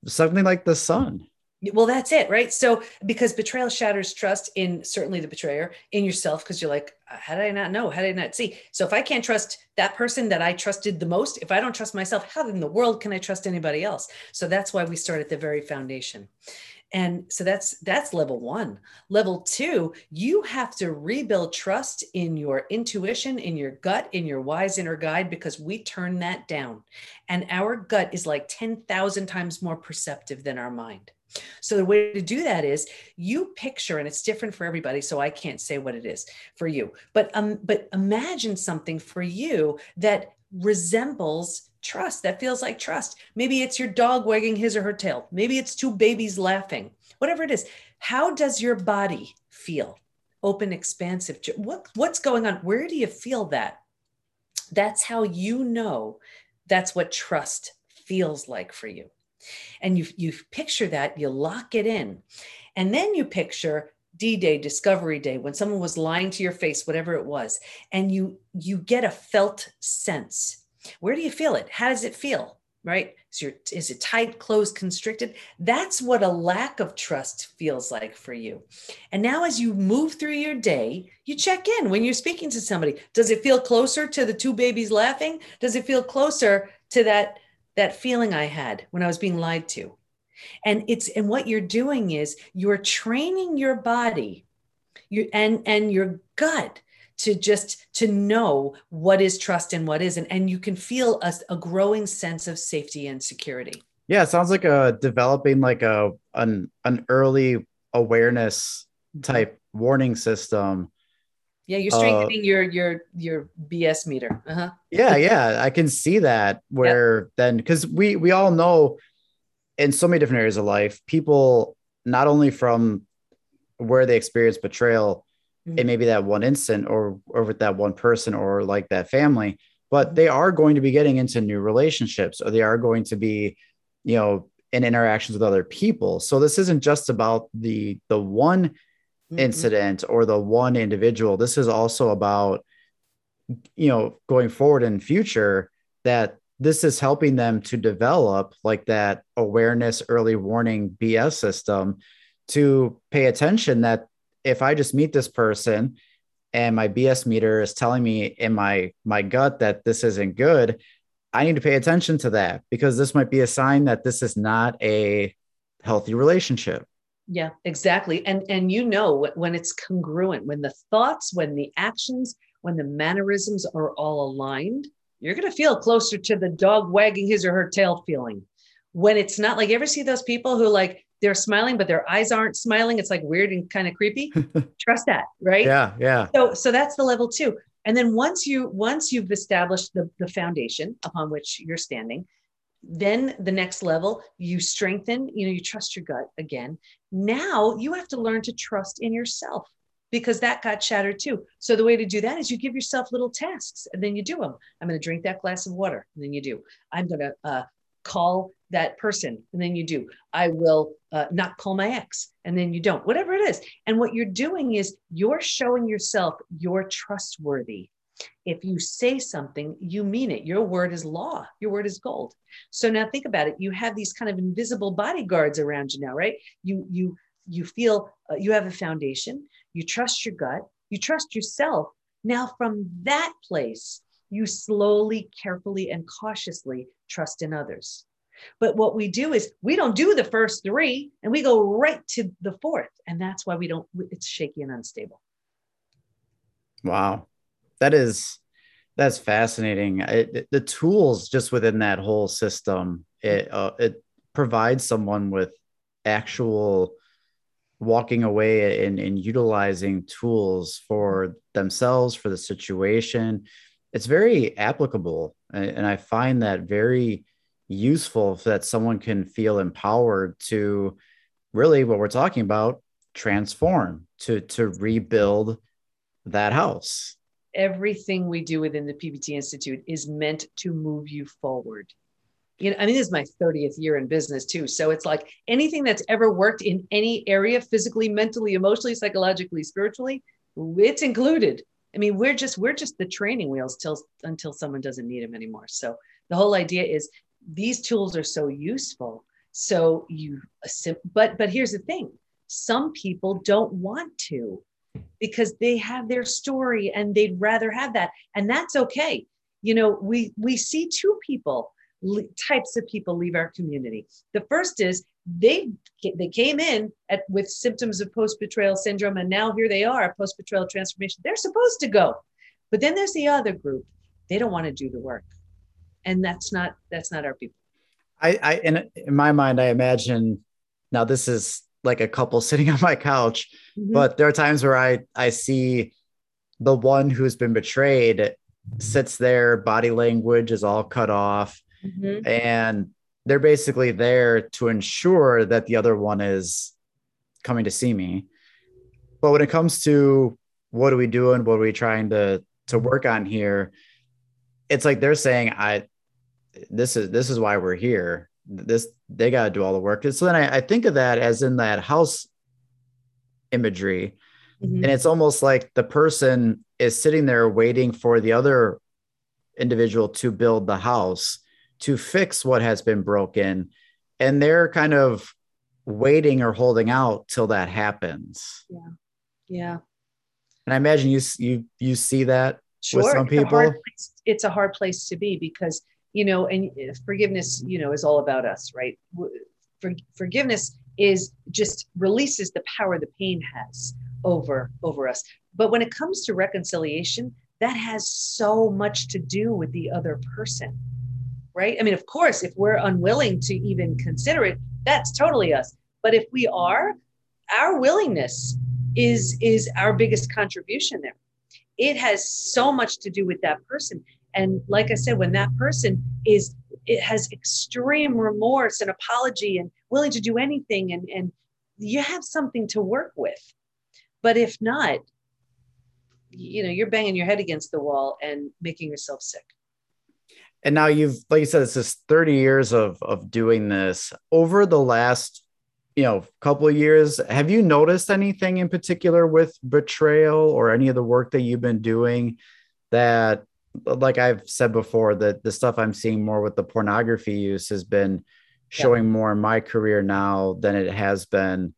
something like the sun. Well that's it right? So because betrayal shatters trust in certainly the betrayer in yourself because you're like uh, how did i not know? How did i not see? So if i can't trust that person that i trusted the most if i don't trust myself how in the world can i trust anybody else? So that's why we start at the very foundation and so that's that's level 1 level 2 you have to rebuild trust in your intuition in your gut in your wise inner guide because we turn that down and our gut is like 10,000 times more perceptive than our mind so the way to do that is you picture, and it's different for everybody. So I can't say what it is for you, but um, but imagine something for you that resembles trust. That feels like trust. Maybe it's your dog wagging his or her tail. Maybe it's two babies laughing. Whatever it is how does your body feel? Open expansive. What what's going on? Where do you feel that? That's how you know that's what trust feels like for you. And you you picture that you lock it in. And then you picture d-day discovery day when someone was lying to your face whatever it was and you you get a felt sense where do you feel it? How does it feel? right? Is your is it tight, closed, constricted? That's what a lack of trust feels like for you. And now as you move through your day, you check in when you're speaking to somebody. Does it feel closer to the two babies laughing? Does it feel closer to that that feeling I had when I was being lied to? And it's and what you're doing is you're training your body you and and your gut to just to know what is trust and what isn't and you can feel a, a growing sense of safety and security yeah it sounds like a developing like a an, an early awareness type warning system yeah you're strengthening uh, your your your bs meter uh-huh. yeah yeah i can see that (laughs) where yep. then because we we all know in so many different areas of life people not only from where they experience betrayal mm-hmm. it may be that one instant or or with that one person or like that family but they are going to be getting into new relationships or they are going to be you know in interactions with other people so this isn't just about the the one mm-hmm. incident or the one individual this is also about you know going forward in future that this is helping them to develop like that awareness early warning bs system to pay attention that if I just meet this person and my BS meter is telling me in my my gut that this isn't good, I need to pay attention to that because this might be a sign that this is not a healthy relationship. Yeah, exactly. And and you know when it's congruent, when the thoughts, when the actions, when the mannerisms are all aligned, you're going to feel closer to the dog wagging his or her tail feeling. When it's not like you ever see those people who like they're smiling, but their eyes aren't smiling. It's like weird and kind of creepy. (laughs) Trust that, right? Yeah, yeah. So, so that's the level two. And then once you once you've established the, the foundation upon which you're standing, then the next level you strengthen. You know, you trust your gut again. Now you have to learn to trust in yourself because that got shattered too. So the way to do that is you give yourself little tasks and then you do them. I'm going to drink that glass of water, and then you do. I'm going to uh, call that person and then you do. I will uh, not call my ex and then you don't. Whatever it is. And what you're doing is you're showing yourself you're trustworthy. If you say something you mean it. Your word is law. Your word is gold. So now think about it. You have these kind of invisible bodyguards around you now right? You you you feel uh, you have a foundation. You trust your gut. You trust yourself. Now from that place you slowly carefully and cautiously trust in others but what we do is we don't do the first three and we go right to the fourth. And that's why we don't, it's shaky and unstable. Wow. That is, that's fascinating. It, the tools just within that whole system, it, uh, it provides someone with actual walking away and, and utilizing tools for themselves, for the situation. It's very applicable. And I find that very, useful that someone can feel empowered to really what we're talking about transform to to rebuild that house. Everything we do within the pbt institute is meant to move you forward. You know i mean this is my 30th year in business too so it's like anything that's ever worked in any area physically mentally emotionally psychologically spiritually it's included. I mean we're just we're just the training wheels till until someone doesn't need them anymore. So the whole idea is these tools are so useful. So you but but here's the thing. Some people don't want to because they have their story and they'd rather have that. And that's okay. You know we we see two people types of people leave our community. The first is they they came in at with symptoms of post betrayal syndrome and now here they are post betrayal transformation. They're supposed to go. But then there's the other group. They don't want to do the work and that's not that's not our people i i in, in my mind i imagine now this is like a couple (laughs) sitting on my couch mm-hmm. but there are times where i i see the one who's been betrayed sits there body language is all cut off mm-hmm. and they're basically there to ensure that the other one is coming to see me but when it comes to what are we doing what are we trying to to work on here it's like they're saying i this is this is why we're here. This they got to do all the work. So then I, I, think of that as in that house imagery. Mm-hmm. and it's almost like the person is sitting there waiting for the other individual to build the house to fix what has been broken. And they're kind of waiting or holding out till that happens. Yeah. Yeah. And i imagine you you you see that sure. with some people it's a, place, it's a hard place to be because you know and uh, forgiveness you know is all about us right For, forgiveness is just releases the power the pain has over over us but when it comes to reconciliation that has so much to do with the other person right? I mean, of course, if we're unwilling to even consider it, that's totally us. But if we are, our willingness is is our biggest contribution there. It has so much to do with that person. And like I said, when that person is it has extreme remorse and apology and willing to do anything and and you have something to work with. But if not, you know, you're banging your head against the wall and making yourself sick and now you've like you said it's just 30 years of of doing this over the last you know couple of years have you noticed anything in particular with betrayal or any of the work that you've been doing that like i've said before that the stuff i'm seeing more with the pornography use has been showing yeah. more in my career now than it has been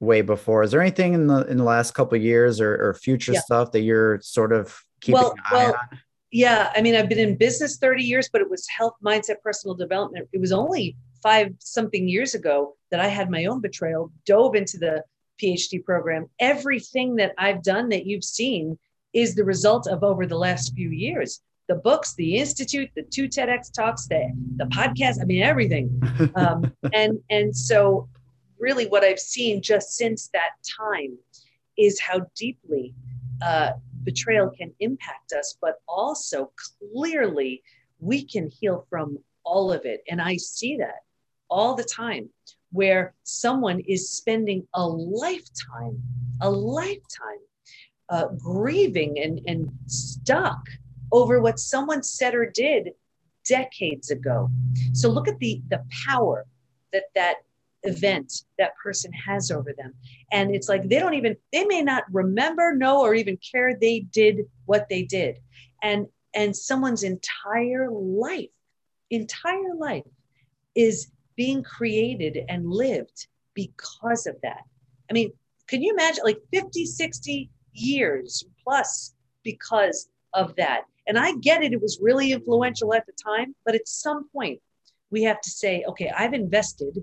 way before is there anything in the in the last couple of years or, or future yeah. stuff that you're sort of keeping well, an eye well, on yeah, I mean, I've been in business 30 years, but it was health, mindset, personal development. It was only five something years ago that I had my own betrayal, dove into the PhD program. Everything that I've done that you've seen is the result of over the last few years. The books, the institute, the two TEDx talks, the the podcast. I mean, everything. (laughs) Um, and and so, really, what I've seen just since that time is how deeply uh, betrayal can impact us, but also clearly we can heal from all of it. And I see that all the time where someone is spending a lifetime, a lifetime uh, grieving and, and stuck over what someone said or did decades ago. So look at the, the power that that event that person has over them. And it's like they don't even, they may not remember, know, or even care they did what they did. And and someone's entire life, entire life is being created and lived because of that. I mean, can you imagine like 50, 60 years plus because of that? And I get it, it was really influential at the time, but at some point we have to say, okay, I've invested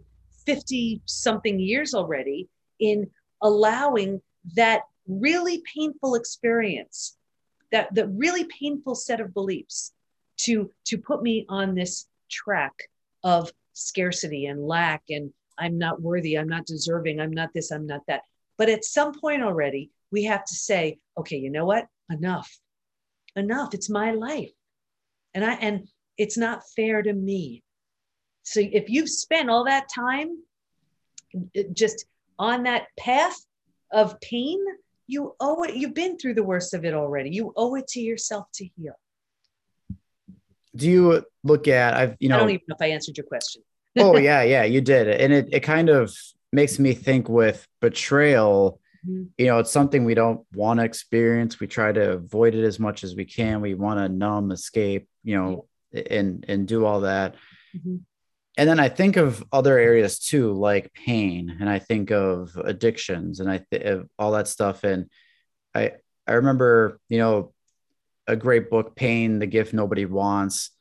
50 something years already in allowing that really painful experience that the really painful set of beliefs to to put me on this track of scarcity and lack and i'm not worthy i'm not deserving i'm not this i'm not that but at some point already we have to say okay you know what enough enough it's my life and i and it's not fair to me so if you've spent all that time uh, just on that path of pain, you owe it. You've been through the worst of it already. You owe it to yourself to heal. Do you look at I've you know I don't even know if I answered your question. oh (laughs) yeah, yeah, you did. And it it kind of makes me think with betrayal, mm-hmm. you know, it's something we don't want to experience. We try to avoid it as much as we can. We want to numb, escape, you know, yeah. and and do all that. Mm-hmm and then I think of other areas too, like pain, and I think of addictions, and I th- all that stuff. And I I remember, you know, a great book, Pain: The Gift Nobody Wants.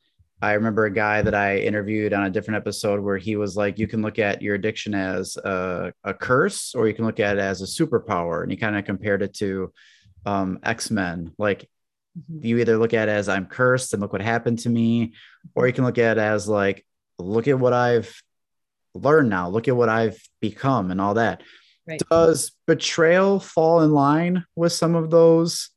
I remember a guy that I interviewed on a different episode where he was like, "You can look at your addiction as a, a curse, or you can look at it as a superpower," and he kind of compared it to um, X Men, like. Mm-hmm. You either look at it as I'm cursed and look what happened to me, or you can look at it as like look at what I've learned now. Look at what I've become and all that. Right. Does betrayal fall in line with some of those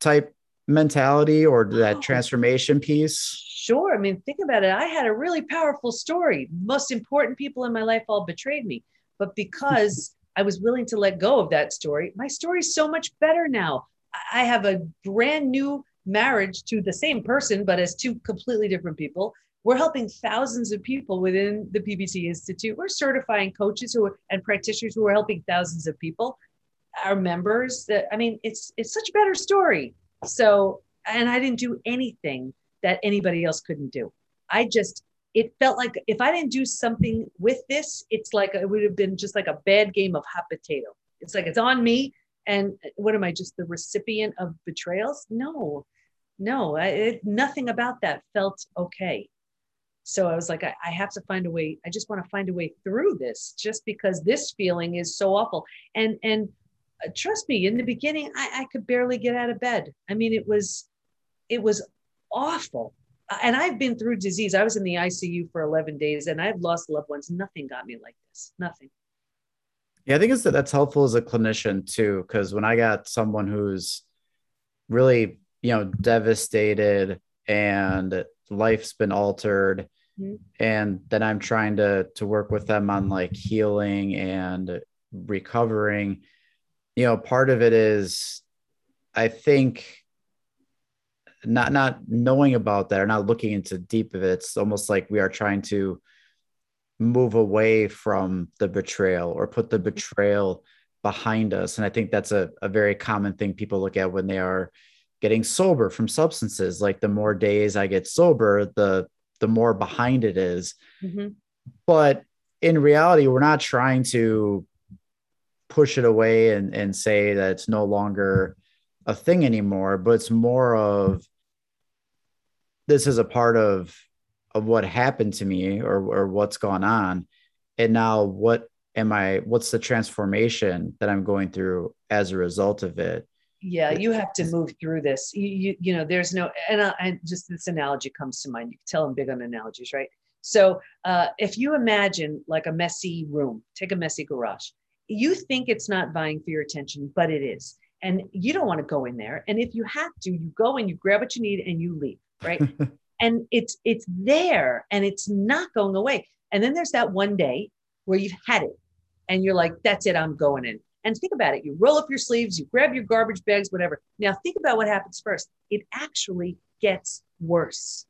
type mentality or that oh. transformation piece? Sure. I mean, think about it. I had a really powerful story. Most important people in my life all betrayed me. But because (laughs) I was willing to let go of that story, my story is so much better now. I have a brand new marriage to the same person, but as two completely different people. We're helping thousands of people within the PBT Institute. We're certifying coaches who are, and practitioners who are helping thousands of people. Our members that I mean, it's it's such a better story. So, and I didn't do anything that anybody else couldn't do. I just, it felt like if I didn't do something with this, it's like it would have been just like a bad game of hot potato. It's like it's on me. And what am I, just the recipient of betrayals? No, no, I, it, nothing about that felt okay. So I was like, I, I have to find a way. I just want to find a way through this, just because this feeling is so awful. And and trust me, in the beginning, I, I could barely get out of bed. I mean, it was it was awful. And I've been through disease. I was in the ICU for 11 days, and I've lost loved ones. Nothing got me like this. Nothing. Yeah, I think it's that's helpful as a clinician too, because when I got someone who's really you know devastated and life's been altered mm-hmm. and then i'm trying to to work with them on like healing and recovering you know part of it is i think not not knowing about that or not looking into deep of it it's almost like we are trying to move away from the betrayal or put the betrayal behind us and i think that's a, a very common thing people look at when they are getting sober from substances like the more days i get sober the the more behind it is. Mm-hmm. but in reality we're not trying to push it away and, and say that it's no longer a thing anymore but it's more of this is a part of of what happened to me or, or what's gone on. And now what am i what's the transformation that i'm going through as a result of it? Yeah you have to move through this. You you, you know there's no and, I, and just this analogy comes to mind. You can tell i'm big on analogies right? So uh, if you imagine like a messy room take a messy garage you think it's not vying for your attention but it is and you don't want to go in there and if you have to you go and you grab what you need and you leave right (laughs) and it's it's there and it's not going away and then there's that one day where you've had it and you're like that's it i'm going in and think about it. You roll up your sleeves, you grab your garbage bags, whatever. Now think about what happens first. It actually gets worse.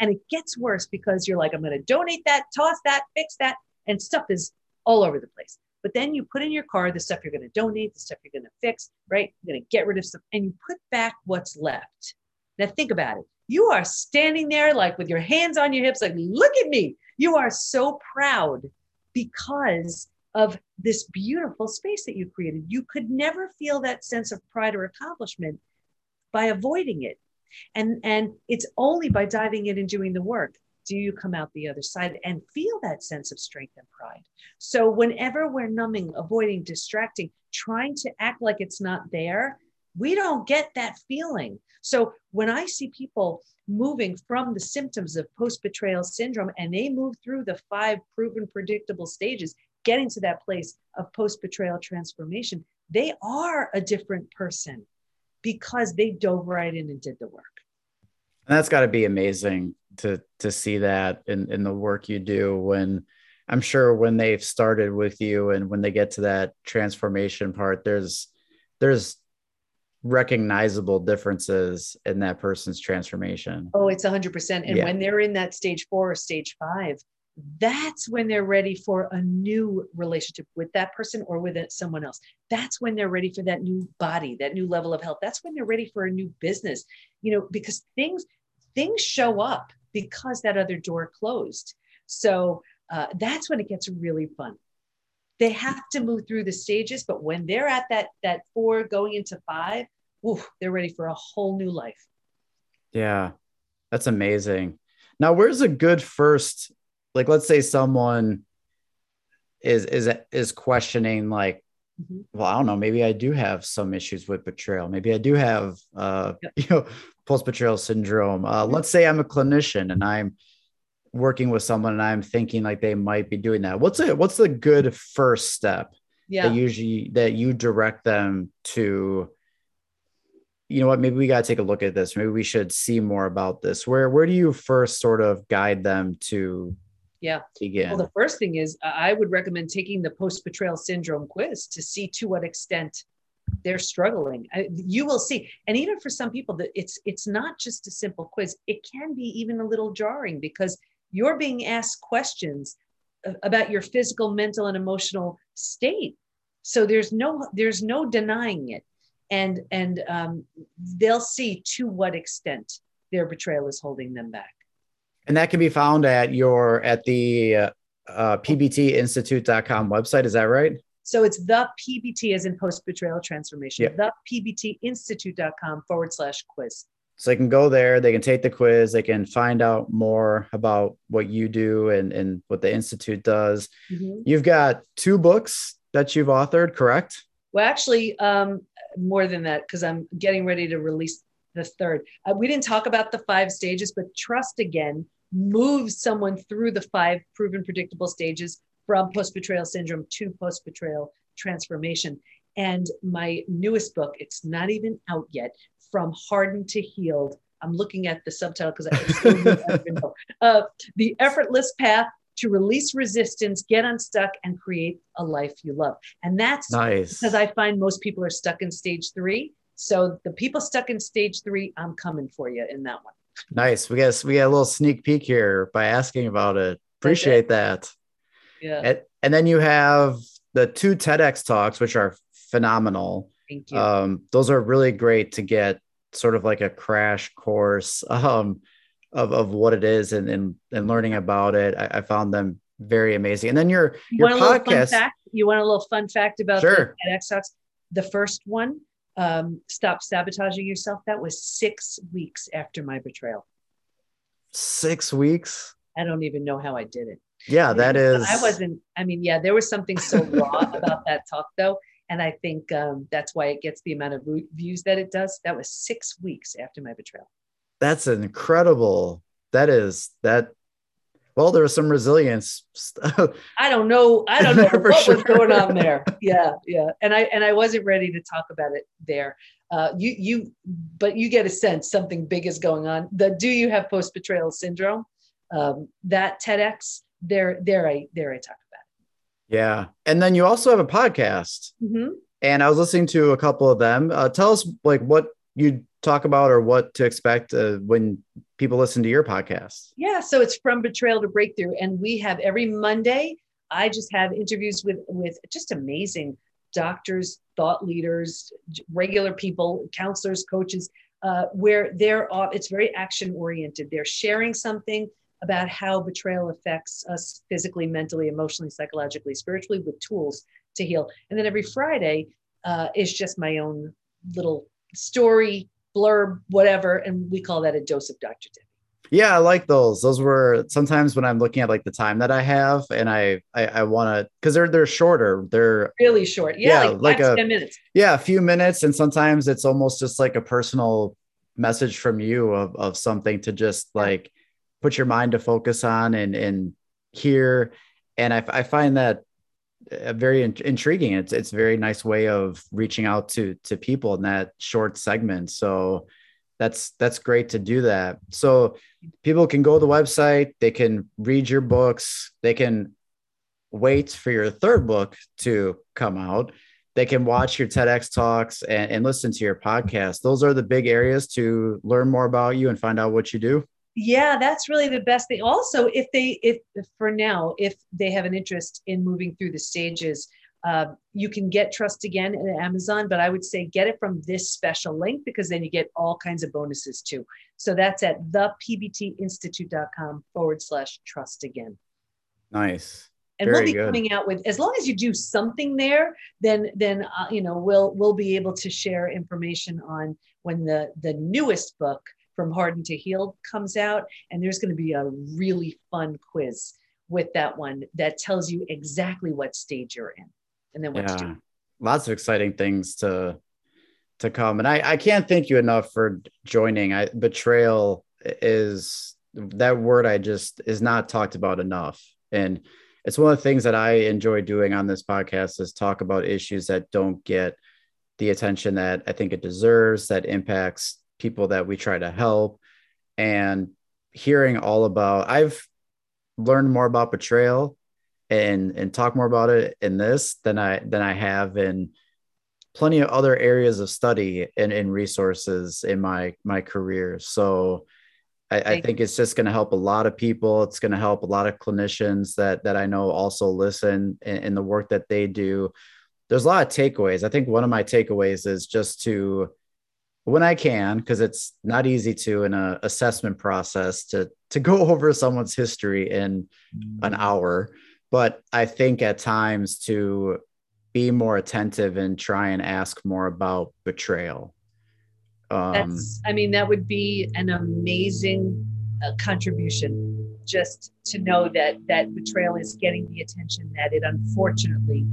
And it gets worse because you're like, I'm going to donate that, toss that, fix that. And stuff is all over the place. But then you put in your car the stuff you're going to donate, the stuff you're going to fix, right? You're going to get rid of stuff and you put back what's left. Now think about it. You are standing there like with your hands on your hips, like, look at me. You are so proud because of this beautiful space that you created. You could never feel that sense of pride or accomplishment by avoiding it. And, and it's only by diving in and doing the work do you come out the other side and feel that sense of strength and pride. So, whenever we're numbing, avoiding, distracting, trying to act like it's not there, we don't get that feeling. So, when I see people moving from the symptoms of post betrayal syndrome and they move through the five proven predictable stages, getting to that place of post betrayal transformation, they are a different person because they dove right in and did the work. And that's got to be amazing to to see that in in the work you do when I'm sure when they've started with you and when they get to that transformation part there's there's recognizable differences in that person's transformation. Oh, it's 100%. And yeah. when they're in that stage 4 or stage 5, that's when they're ready for a new relationship with that person or with someone else. That's when they're ready for that new body, that new level of health. That's when they're ready for a new business, you know, because things things show up because that other door closed. So uh, that's when it gets really fun. They have to move through the stages, but when they're at that that four going into five, oof, they're ready for a whole new life. Yeah, that's amazing. Now, where's a good first like let's say someone is is is questioning like mm-hmm. well i don't know maybe i do have some issues with betrayal. Maybe i do have uh (laughs) you know post betrayal syndrome. Uh mm-hmm. let's say i'm a clinician and i'm working with someone and i'm thinking like they might be doing that. What's it what's the good first step yeah. that usually that you direct them to you know what maybe we got to take a look at this. Maybe we should see more about this. Where where do you first sort of guide them to yeah. Again. Well, the first thing is I would recommend taking the post betrayal syndrome quiz to see to what extent they're struggling. You will see, and even for some people, that it's it's not just a simple quiz. It can be even a little jarring because you're being asked questions about your physical, mental, and emotional state. So there's no there's no denying it, and and um, they'll see to what extent their betrayal is holding them back. And that can be found at your at the uh, uh, pbtinstitute.com website. Is that right? So it's the PBT as in post betrayal transformation, Yep. the pbtinstitute.com forward slash quiz. So they can go there, they can take the quiz, they can find out more about what you do and, and what the Institute does. Mhm. You've got two books that you've authored, correct? Well, actually, um, more than that, because I'm getting ready to release the third. Uh, we didn't talk about the five stages, but trust again moves someone through the five proven predictable stages from post betrayal syndrome to post betrayal transformation. And my newest book, it's not even out yet, From Hardened to Healed. I'm looking at the subtitle because I (laughs) still. Uh, The Effortless Path to Release Resistance, Get Unstuck, and Create a Life You Love. And that's Nice. because I find most people are stuck in stage three. So the people stuck in stage three, I'm coming for you in that one. Nice. We got we got a little sneak peek here by asking about it. Appreciate that. Yeah, And, and then you have the two TEDx talks, which are phenomenal. thank you. Um, those are really great to get sort of like a crash course um, of, of what it is and, and, and learning about it. I, I found them very amazing. And then your you your want a little fun podcast. fact? You want a little fun fact about Sure. the TEDx talks? The first one, um, stop sabotaging yourself. That was six weeks after my betrayal. Six weeks. I don't even know how I did it. Yeah, that is. I wasn't. I mean, yeah, there was something so raw (laughs) about that talk, though, and I think um, that's why it gets the amount of views that it does. That was six weeks after my betrayal. That's incredible. That is that. Well, there was some resilience. (laughs) I don't know. I don't know (laughs) what sure. was going on there. Yeah, yeah. And I and I wasn't ready to talk about it there. Uh, you you, but you get a sense something big is going on. The do you have post betrayal syndrome? Um, that TEDx there there I there I talk about yeah, and then you also have a podcast, it. Mhm. and I was listening to a couple of them. Uh, tell us like what you talk about or what to expect uh, when people listen to your podcast. Yeah, so it's from betrayal to breakthrough, and we have every Monday. I just have interviews with with just amazing doctors, thought leaders, regular people, counselors, coaches, uh, where they're all, it's very action oriented. They're sharing something about how betrayal affects us physically, mentally, emotionally, psychologically, spiritually, with tools to heal. And then every Friday uh, is just my own little story blurb, whatever, and we call that a dose of Dr. Debi. Yeah, I like those. Those were sometimes when I'm looking at like the time that I have, and I I, I want to because they're they're shorter. They're really short. Yeah, Yeah, like, like a- 10 minutes. yeah a few minutes, and sometimes it's almost just like a personal message from you of of something to just like put your mind to focus on and and hear. And I I find that very in- intriguing. It's it's a very nice way of reaching out to to people in that short segment. So that's that's great to do that. So people can go to the website, they can read your books, they can wait for your third book to come out. They can watch your TEDx talks and, and listen to your podcast. Those are the big areas to learn more about you and find out what you do. Yeah, that's really the best thing. Also, if they, if for now, if they have an interest in moving through the stages, uh, you can get Trust Again at Amazon, but I would say get it from this special link because then you get all kinds of bonuses too. So that's at thepbtinstitute.com forward slash trust again. Nice. and we'll be good. coming out with as long as you do something there then then uh, you know we'll we'll be able to share information on when the the newest book from hardened to healed comes out and there's going to be a really fun quiz with that one that tells you exactly what stage you're in and then what to Yeah. do Lots of exciting things to to come. And I, I can't thank you enough for joining. I betrayal is that word I just is not talked about enough. And it's one of the things that I enjoy doing on this podcast is talk about issues that don't get the attention that I think it deserves, that impacts people that we try to help. And hearing all about I've learned more about betrayal and and talk more about it in this than I than I have in plenty of other areas of study and, and resources in my my career. So I, I think it's just going to help a lot of people. It's going to help a lot of clinicians that that I know also listen in, in the work that they do. There's a lot of takeaways. I think one of my takeaways is just to when I can, because it's not easy to in an assessment process to to go (laughs) over someone's history in an mm. hour. But I think at times to be more attentive and try and ask more about betrayal. Um, That's, I mean, that would be an amazing uh, contribution just to know that that betrayal is getting the attention that it unfortunately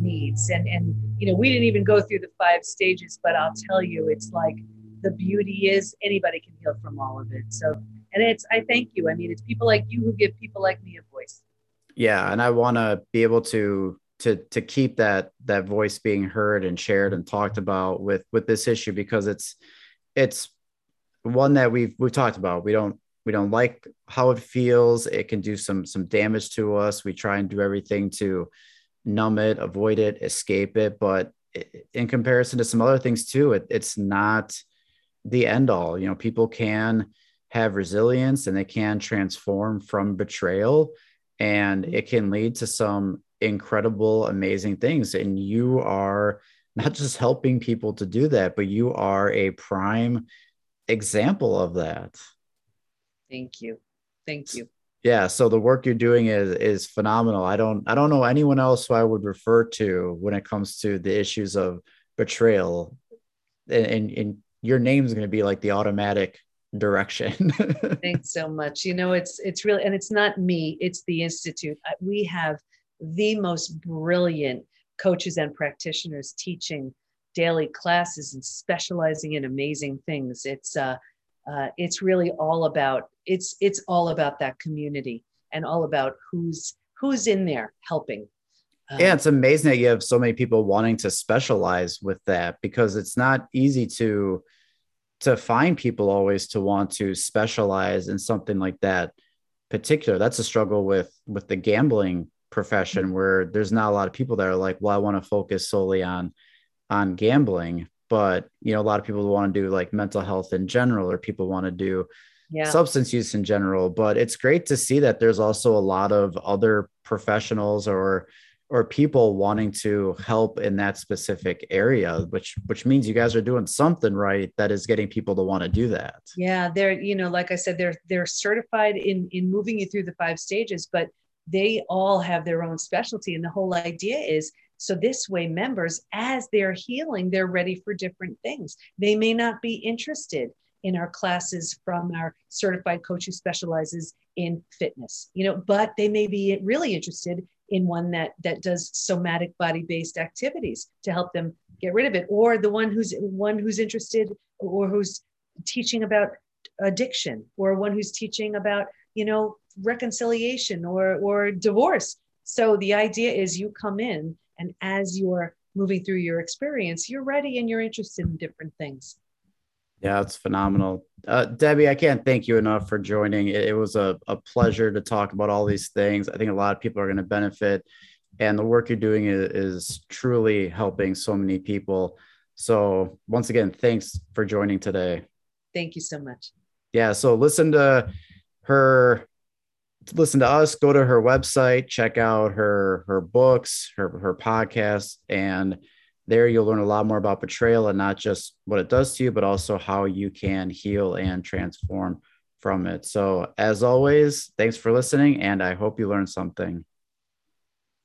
needs. And and you know, we didn't even go through the five stages, but I'll tell you, it's like the beauty is anybody can heal from all of it. So and it's I thank you. I mean, it's people like you who give people like me a voice. Yeah, and I want to be able to to to keep that that voice being heard and shared and talked about with with this issue because it's it's one that we've we've talked about. We don't we don't like how it feels. It can do some some damage to us. We try and do everything to numb it, avoid it, escape it. But in comparison to some other things too, it, it's not the end all. You know, people can have resilience and they can transform from betrayal and mm-hmm. it can lead to some incredible, amazing things. And you are not just helping people to do that, but you are a prime example of that. Thank you. Thank you yeah so the work you're doing is is phenomenal. I don't i don't know anyone else who i would refer to when it comes to the issues of betrayal. And, and, and your name is going to be like the automatic direction. (laughs) Thanks so much. You know it's it's really and it's not me it's the institute. We have the most brilliant coaches and practitioners teaching daily classes and specializing in amazing things. It's uh uh, it's really all about it's it's all about that community and all about who's who's in there helping. Um, yeah it's amazing that you have so many people wanting to specialize with that because it's not easy to to find people always to want to specialize in something like that particular. That's a struggle with with the gambling profession mm-hmm. where there's not a lot of people that are like well i want to focus solely on on gambling but you know a lot of people want to do like mental health in general or people want to do yeah. substance use in general but it's great to see that there's also a lot of other professionals or or people wanting to help in that specific area which which means you guys are doing something right that is getting people to want to do that yeah they're you know like i said they're they're certified in in moving you through the five stages but they all have their own specialty and the whole idea is so this way, members, as they're healing, they're ready for different things. They may not be interested in our classes from our certified coach who specializes in fitness, you know, but they may be really interested in one that that does somatic body-based activities to help them get rid of it, or the one who's one who's interested or who's teaching about addiction, or one who's teaching about you know reconciliation or or divorce. So the idea is you come in and as you're moving through your experience, you're ready and you're interested in different things. Yeah, it's phenomenal. Uh, Debi, I can't thank you enough for joining. It, it was a, a pleasure to talk about all these things. I think a lot of people are going to benefit, and the work you're doing is, is truly helping so many people. So, once again, thanks for joining today. Thank you so much. Yeah. So, listen to her listen to us, go to her website, check out her her books, her her podcast, and there you'll learn a lot more about betrayal and not just what it does to you, but also how you can heal and transform from it. So, as always, thanks for listening, and I hope you learned something.